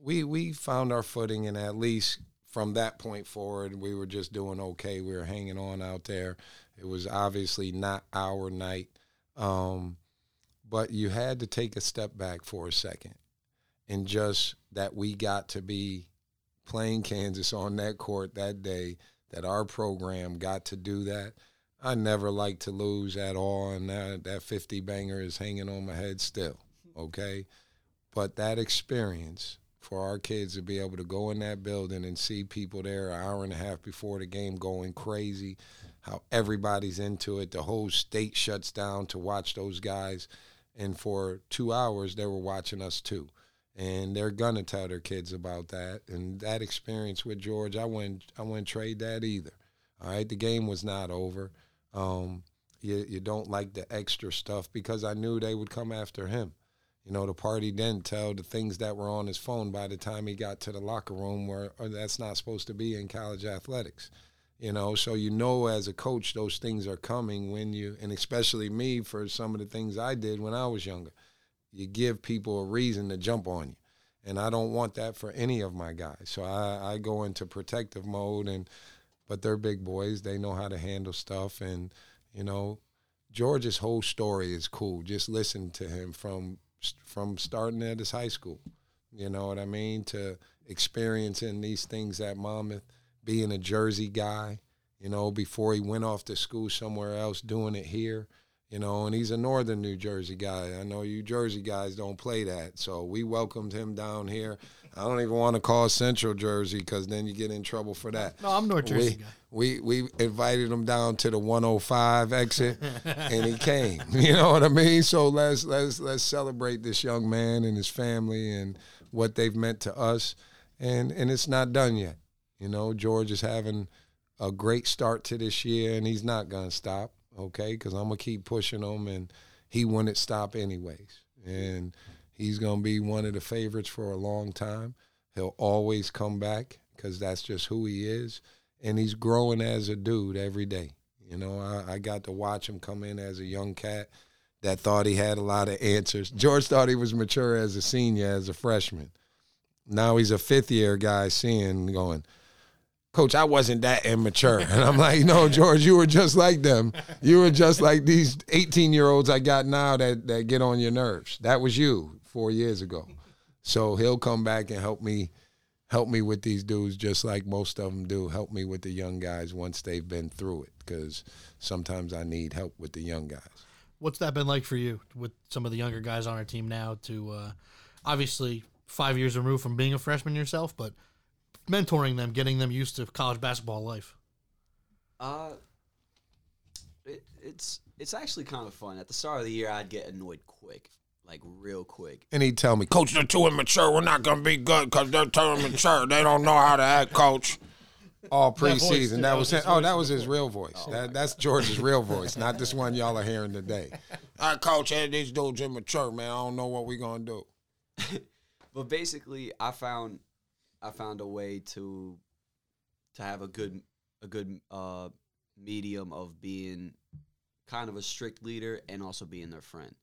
Speaker 3: We we found our footing and at least from that point forward, we were just doing okay. We were hanging on out there. It was obviously not our night, um, but you had to take a step back for a second, and just that we got to be playing Kansas on that court that day. That our program got to do that. I never like to lose at all, and that, that 50 banger is hanging on my head still. Okay, but that experience for our kids to be able to go in that building and see people there an hour and a half before the game going crazy, how everybody's into it. The whole state shuts down to watch those guys. And for two hours, they were watching us too. And they're gonna tell their kids about that. And that experience with George, I wouldn't, I wouldn't trade that either. All right, the game was not over. Um, you, you don't like the extra stuff because I knew they would come after him. You know, the party didn't tell the things that were on his phone by the time he got to the locker room where or that's not supposed to be in college athletics. You know, so you know as a coach those things are coming when you and especially me for some of the things I did when I was younger. You give people a reason to jump on you. And I don't want that for any of my guys. So I, I go into protective mode and but they're big boys. They know how to handle stuff and, you know, George's whole story is cool. Just listen to him from from starting at his high school. You know what I mean? To experiencing these things at Monmouth, being a Jersey guy, you know, before he went off to school somewhere else, doing it here, you know, and he's a northern New Jersey guy. I know you Jersey guys don't play that. So we welcomed him down here. I don't even want to call Central Jersey because then you get in trouble for that.
Speaker 4: No, I'm North Jersey
Speaker 3: we,
Speaker 4: guy.
Speaker 3: we we invited him down to the 105 exit and he came. You know what i mean? So let's let's let's celebrate this young man and his family and what they've meant to us and and it's not done yet. You know george is having a great start to this year and he's not going to stop okay? Because i'm going to keep pushing him and he wouldn't stop anyways. And he's going to be one of the favorites for a long time he'll always come back because that's just who he is and he's growing as a dude every day. You know, I, I got to watch him come in as a young cat that thought he had a lot of answers. George thought he was mature as a senior, as a freshman. Now he's a fifth year guy seeing, going, Coach, I wasn't that immature. And I'm like, no, George, you were just like them. You were just like these 18 year olds I got now that, that get on your nerves. That was you four years ago. So he'll come back and help me help me with these dudes just like most of them do. Help me with the young guys once they've been through it because sometimes I need help with the young guys.
Speaker 4: What's that been like for you with some of the younger guys on our team now? To uh, obviously five years removed from being a freshman yourself, but mentoring them, getting them used to college basketball life.
Speaker 5: Uh, it, it's it's actually kind of fun. At the start of the year, I'd get annoyed quick, like real quick.
Speaker 3: And he'd tell me, Coach, they're too immature. We're not going to be good because they're too immature. They don't know how to act, Coach. All preseason.
Speaker 4: too,
Speaker 3: That,
Speaker 4: that
Speaker 3: was
Speaker 4: was his
Speaker 3: his, oh, that was his real voice. that, that's George's real voice, not this one y'all are hearing today. All right, Coach, hey, these dudes immature, man. I don't know what we're going to do.
Speaker 5: But basically, I found I found a way to to have a good a good uh, medium of being kind of a strict leader and also being their friend.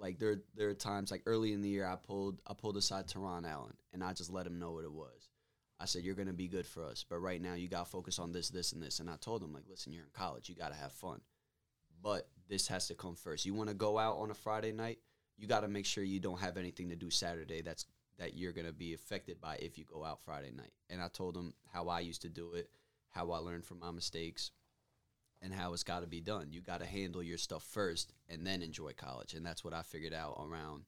Speaker 5: Like there there are times like early in the year I pulled I pulled aside Teron Allen and I just let him know what it was. I said you're gonna be good for us, but right now you got to focus on this, this, and this. And I told him like, listen, you're in college, you got to have fun, but this has to come first. You want to go out on a Friday night, you got to make sure you don't have anything to do Saturday that's that you're gonna be affected by if you go out Friday night. And I told him how I used to do it, how I learned from my mistakes, and how it's got to be done. You got to handle your stuff first and then enjoy college. And that's what I figured out around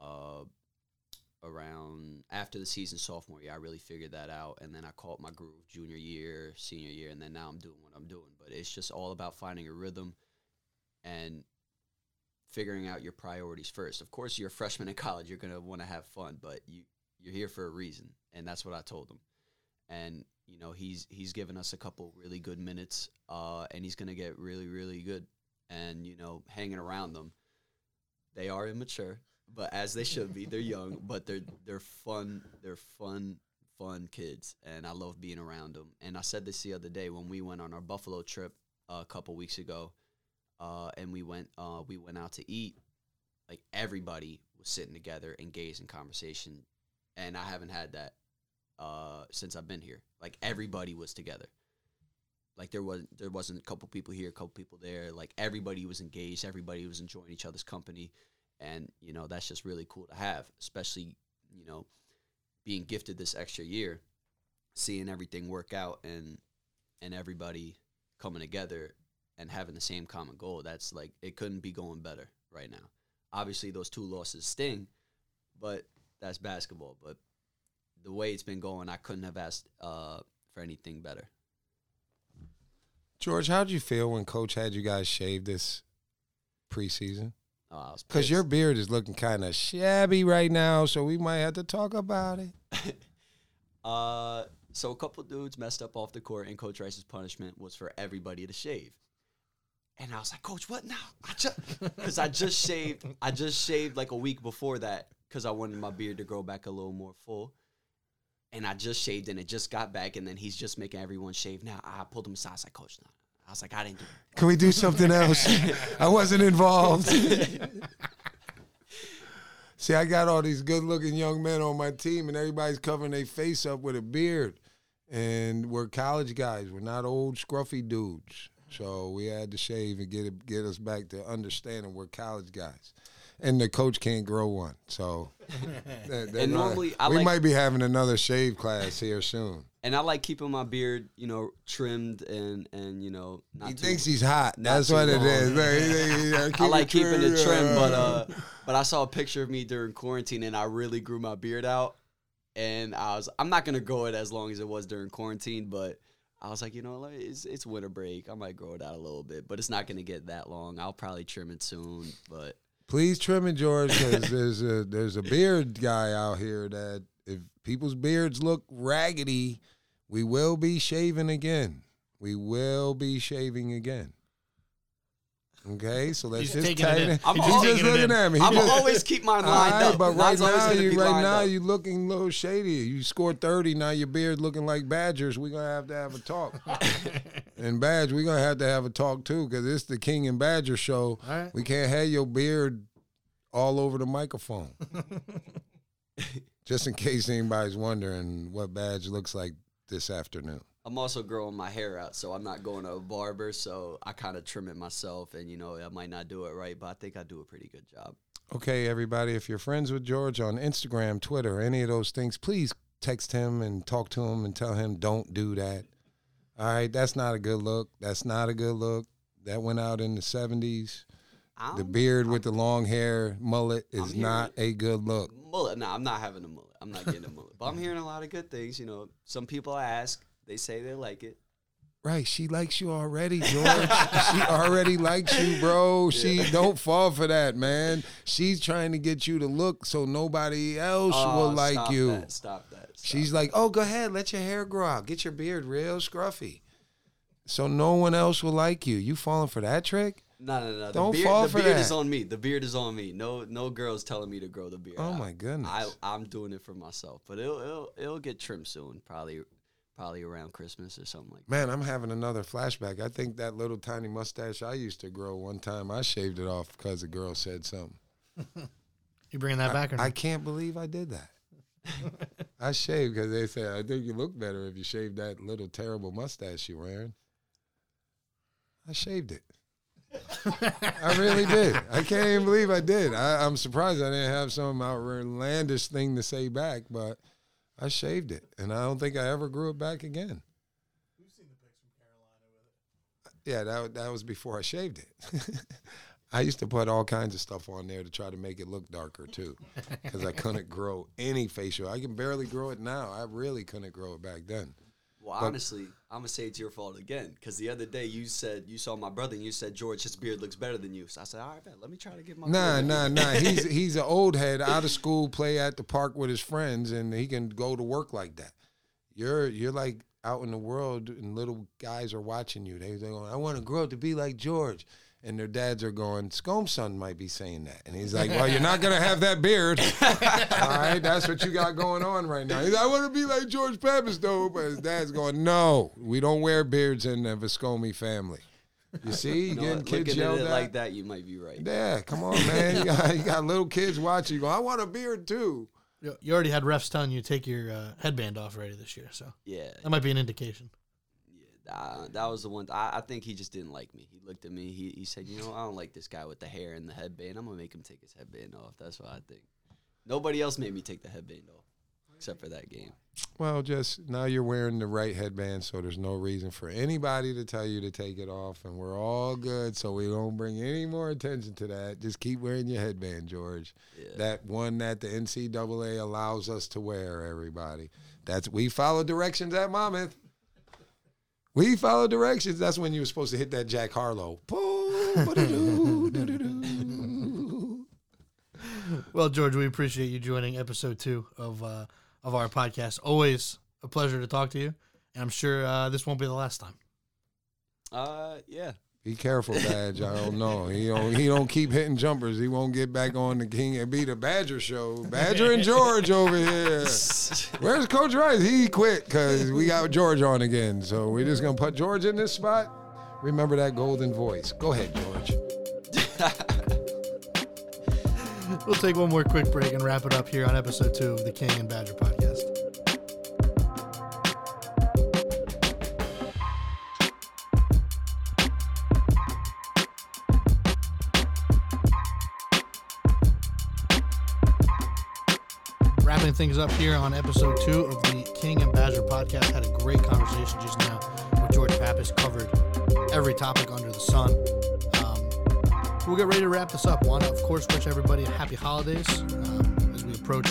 Speaker 5: uh around after the season sophomore year. I really figured that out and then I caught my groove junior year, senior year and then now I'm doing what I'm doing. But it's just all about finding a rhythm and figuring out your priorities first. Of course, you're a freshman in college, you're to want to have fun, but you you're here for a reason. And that's what I told them. And you know, he's he's given us a couple really good minutes uh and he's going to get really really good. And you know, hanging around them, they are immature, but as they should be. They're young, but they're they're fun. They're fun, fun kids, and I love being around them. And I said this the other day when we went on our Buffalo trip uh, a couple weeks ago, uh, and we went uh, we went out to eat. Like everybody was sitting together, engaged in conversation, and I haven't had that uh, since I've been here. Like everybody was together. Like there was there wasn't a couple people here, a couple people there. Like everybody was engaged. Everybody was enjoying each other's company, and you know that's just really cool to have, especially you know being gifted this extra year, seeing everything work out and and everybody coming together and having the same common goal. That's like it couldn't be going better right now. Obviously, those two losses sting, but that's basketball. But the way it's been going, I couldn't have asked uh, for anything better.
Speaker 3: George, how did you feel when Coach had you guys shave this preseason?
Speaker 5: I was
Speaker 3: Because
Speaker 5: pissed.
Speaker 3: your beard is looking kind of shabby right now, so we might have to talk about it.
Speaker 5: Uh, so a couple dudes messed up off the court, and Coach Rice's punishment was for everybody to shave. And I was like, Coach, what now? I just because I just shaved. I just shaved like a week before that because I wanted my beard to grow back a little more full. And I just shaved, and it just got back, and then he's just making everyone shave now. I pulled him aside. I was like, Coach, no. I was like, I didn't do it.
Speaker 3: Can we do something else? I wasn't involved. See, I got all these good-looking young men on my team, and everybody's covering their face up with a beard. And we're college guys. We're not old scruffy dudes. So we had to shave and get it, get us back to understanding we're college guys. And the coach can't grow one. So that- that
Speaker 5: And
Speaker 3: might-
Speaker 5: normally, I
Speaker 3: we
Speaker 5: like-
Speaker 3: might be having another shave class here soon.
Speaker 5: And I like keeping my beard, you know, trimmed and and you know. Not
Speaker 3: He
Speaker 5: too-
Speaker 3: thinks he's hot.
Speaker 5: not
Speaker 3: That's what it
Speaker 5: long.
Speaker 3: is. Like, he- he- he-
Speaker 5: I
Speaker 3: keep
Speaker 5: like keeping it trim, but uh, but I saw a picture of me during quarantine, and I really grew my beard out. And I was, I'm not gonna grow it as long as it was during quarantine, but I was like, you know, like, it's it's winter break. I might grow it out a little bit, but it's not gonna get that long. I'll probably trim it soon, but
Speaker 3: Please trim it, George, because there's a there's a beard guy out here that if people's beards look raggedy, we will be shaving again. We will be shaving again. Okay, so let's just
Speaker 4: taking
Speaker 3: tighten it.
Speaker 5: I'm
Speaker 3: He's
Speaker 5: al-
Speaker 3: just looking
Speaker 4: in.
Speaker 3: at me. He
Speaker 5: I'm
Speaker 3: just-
Speaker 5: always keep mine lined
Speaker 3: right,
Speaker 5: up.
Speaker 3: But right
Speaker 5: Mine's
Speaker 3: now, you right now
Speaker 5: up.
Speaker 3: you looking a little shady. You scored thirty. Now your beard looking like Badgers. We're gonna have to have a talk. and Badge, we're gonna have to have a talk too, because it's the King and Badger show.
Speaker 4: All right.
Speaker 3: We can't have your beard all over the microphone. Just in case anybody's wondering what Badge looks like this afternoon.
Speaker 5: I'm also growing my hair out, so I'm not going to a barber. So I kind of trim it myself, and you know, I might not do it right, but I think I do a pretty good job.
Speaker 3: Okay, everybody, if you're friends with George on Instagram, Twitter, any of those things, please text him and talk to him and tell him don't do that. All right, that's not a good look. That's not a good look. That went out in the seventies.
Speaker 5: I'm,
Speaker 3: The beard with the long hair mullet is not a good look.
Speaker 5: mullet. No, I'm not having a mullet. I'm not getting a mullet. But I'm hearing a lot of good things. You know, some people ask, they say they like it.
Speaker 3: Right, she likes you already, George. she already likes you, bro. She don't fall for that, man. She's trying to get you to look so nobody else
Speaker 5: Oh,
Speaker 3: will like
Speaker 5: stop
Speaker 3: you.
Speaker 5: That, stop that. stop
Speaker 3: She's like, "Oh, go ahead, let your hair grow out. Get your beard real scruffy." So no one else will like you. You falling for that trick?
Speaker 5: No, no, no. The
Speaker 3: Don't
Speaker 5: beard,
Speaker 3: fall
Speaker 5: the
Speaker 3: for
Speaker 5: beard
Speaker 3: that.
Speaker 5: is on me. The beard is on me. No, no girls telling me to grow the beard.
Speaker 3: Oh my goodness.
Speaker 5: I, I'm doing it for myself, but it'll, it'll, it'll get trimmed soon. Probably, probably around Christmas or something like. that.
Speaker 3: Man, I'm having another flashback. I think that little tiny mustache I used to grow one time, I shaved it off because a girl said something.
Speaker 4: You bringing that back or
Speaker 3: I can't believe I did that. I shaved because they said, I think you look better if you shave that little terrible mustache you're wearing. I shaved it. I really did. I can't even believe I did. I, I'm surprised I didn't have some outlandish thing to say back, but I shaved it, and I don't think I ever grew it back again. We've seen the pics from Carolina with it. Yeah, that that was before I shaved it. I used to put all kinds of stuff on there to try to make it look darker too, because I couldn't grow any facial. I can barely grow it now. I really couldn't grow it back then.
Speaker 5: Well,
Speaker 3: But-
Speaker 5: honestly, I'm gonna say it's your fault again because the other day you said you saw my brother and you said George, his beard looks better than you. So I said, all right, man, let me try to get my.
Speaker 3: Nah, nah, nah. He's he's an old head out of school, play at the park with his friends, and he can go to work like that. You're you're like out in the world, and little guys are watching you. They they going, I want to grow up to be like George. And their dads are going, Scome's son might be saying that. And he's like, Well, you're not gonna have that beard. All right, that's what you got going on right now. He's like, I want to be like George Papas though. But his dad's going, No, we don't wear beards in the Viscomi family. You see, you
Speaker 5: You know,
Speaker 3: getting kids
Speaker 5: looking at
Speaker 3: yelled
Speaker 5: it
Speaker 3: at.
Speaker 5: like that, you might be right.
Speaker 3: Yeah, come on, man. You got, you got little kids watching. You go, I want a beard too.
Speaker 4: You you already had refs telling you to take your uh, headband off already this year, so
Speaker 5: Yeah,
Speaker 4: that might be an indication.
Speaker 5: Uh, that was the one. I, I think he just didn't like me. He looked at me. He, he said, "You know, I don't like this guy with the hair and the headband. I'm gonna make him take his headband off." That's what I think. Nobody else made me take the headband off, except for that game.
Speaker 3: Well, just now you're wearing the right headband, so there's no reason for anybody to tell you to take it off, and we're all good. So we don't bring any more attention to that. Just keep wearing your headband, George.
Speaker 5: Yeah.
Speaker 3: That one that the NCAA allows us to wear. Everybody, that's we follow directions at Monmouth. We follow directions. That's when you were supposed to hit that Jack Harlow.
Speaker 4: Well, George, we appreciate you joining episode two of uh, of our podcast. Always a pleasure to talk to you, and I'm sure uh, this won't be the last time.
Speaker 5: Uh, yeah.
Speaker 3: Be careful, Badge. I don't know. He don't he don't keep hitting jumpers. He won't get back on the King and be the Badger show. Badger and George over here. Where's Coach Rice? He quit because we got George on again. So we're just gonna put George in this spot. Remember that golden voice. Go ahead, George.
Speaker 4: We'll take one more quick break and wrap it up here on episode two of the King and Badger podcast. Wrapping things up here on episode two of the King and Badger podcast. Had a great conversation just now with George Papas. Covered every topic under the sun. Um, we'll get ready to wrap this up. Want to, of course, wish everybody a happy holidays um, as we approach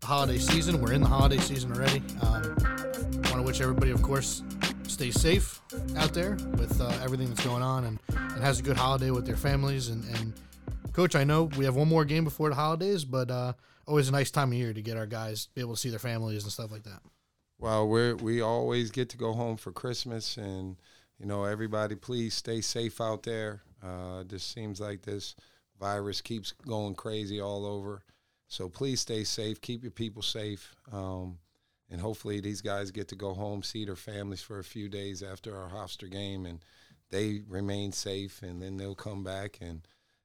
Speaker 4: the holiday season. We're in the holiday season already. Um, Want to wish everybody, of course, stay safe out there with uh, everything that's going on and, and has a good holiday with their families. And, and coach, I know we have one more game before the holidays, but uh, always a nice time of year to get our guys be able to see their families and stuff like that.
Speaker 3: Well, we we always get to go home for Christmas, and you know, everybody, please stay safe out there. Uh, this seems like this virus keeps going crazy all over, so please stay safe. Keep your people safe, um, and hopefully these guys get to go home, see their families for a few days after our Hofstra game, and they remain safe, and then they'll come back, and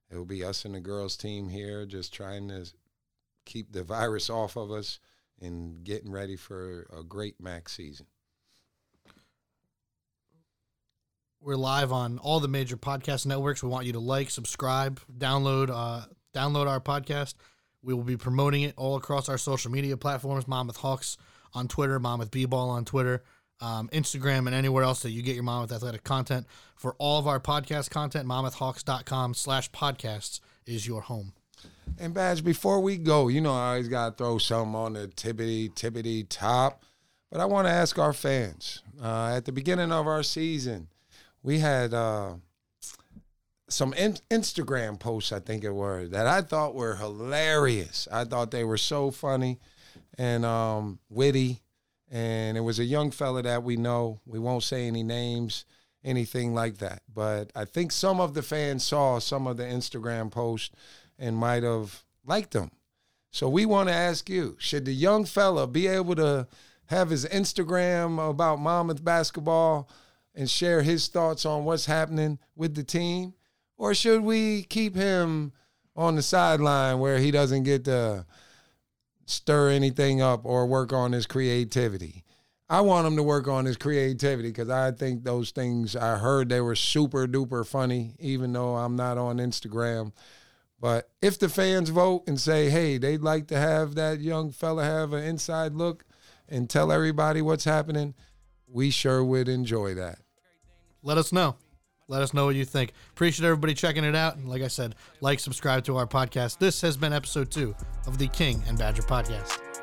Speaker 3: it'll be us and the girls team here, just trying to keep the virus off of us and getting ready for a great MAAC season.
Speaker 4: We're live on all the major podcast networks. We want you to like, subscribe, download, uh, download our podcast. We will be promoting it all across our social media platforms. Monmouth Hawks on Twitter, Monmouth B-Ball on Twitter, um, Instagram, and anywhere else that you get your Monmouth Athletic content. For all of our podcast content, monmouthhawks.com slash podcasts is your home.
Speaker 3: And Badge, before we go, you know I always got to throw something on the tippity tippity top. But I want to ask our fans. Uh, at the beginning of our season, we had uh, some in- Instagram posts, I think it was, that I thought were hilarious. I thought they were so funny and um, witty. And it was a young fella that we know. We won't say any names, anything like that. But I think some of the fans saw some of the Instagram posts and might have liked them. So we want to ask you should the young fella be able to have his Instagram about Monmouth basketball and share his thoughts on what's happening with the team? Or should we keep him on the sideline where he doesn't get to stir anything up or work on his creativity? I want him to work on his creativity because I think those things I heard they were super duper funny, even though I'm not on Instagram. But if the fans vote and say, hey, they'd like to have that young fella have an inside look and tell everybody what's happening, we sure would enjoy that.
Speaker 4: Let us know. Let us know what you think. Appreciate everybody checking it out. And like I said, like, subscribe to our podcast. This has been episode two of the King and Badger podcast.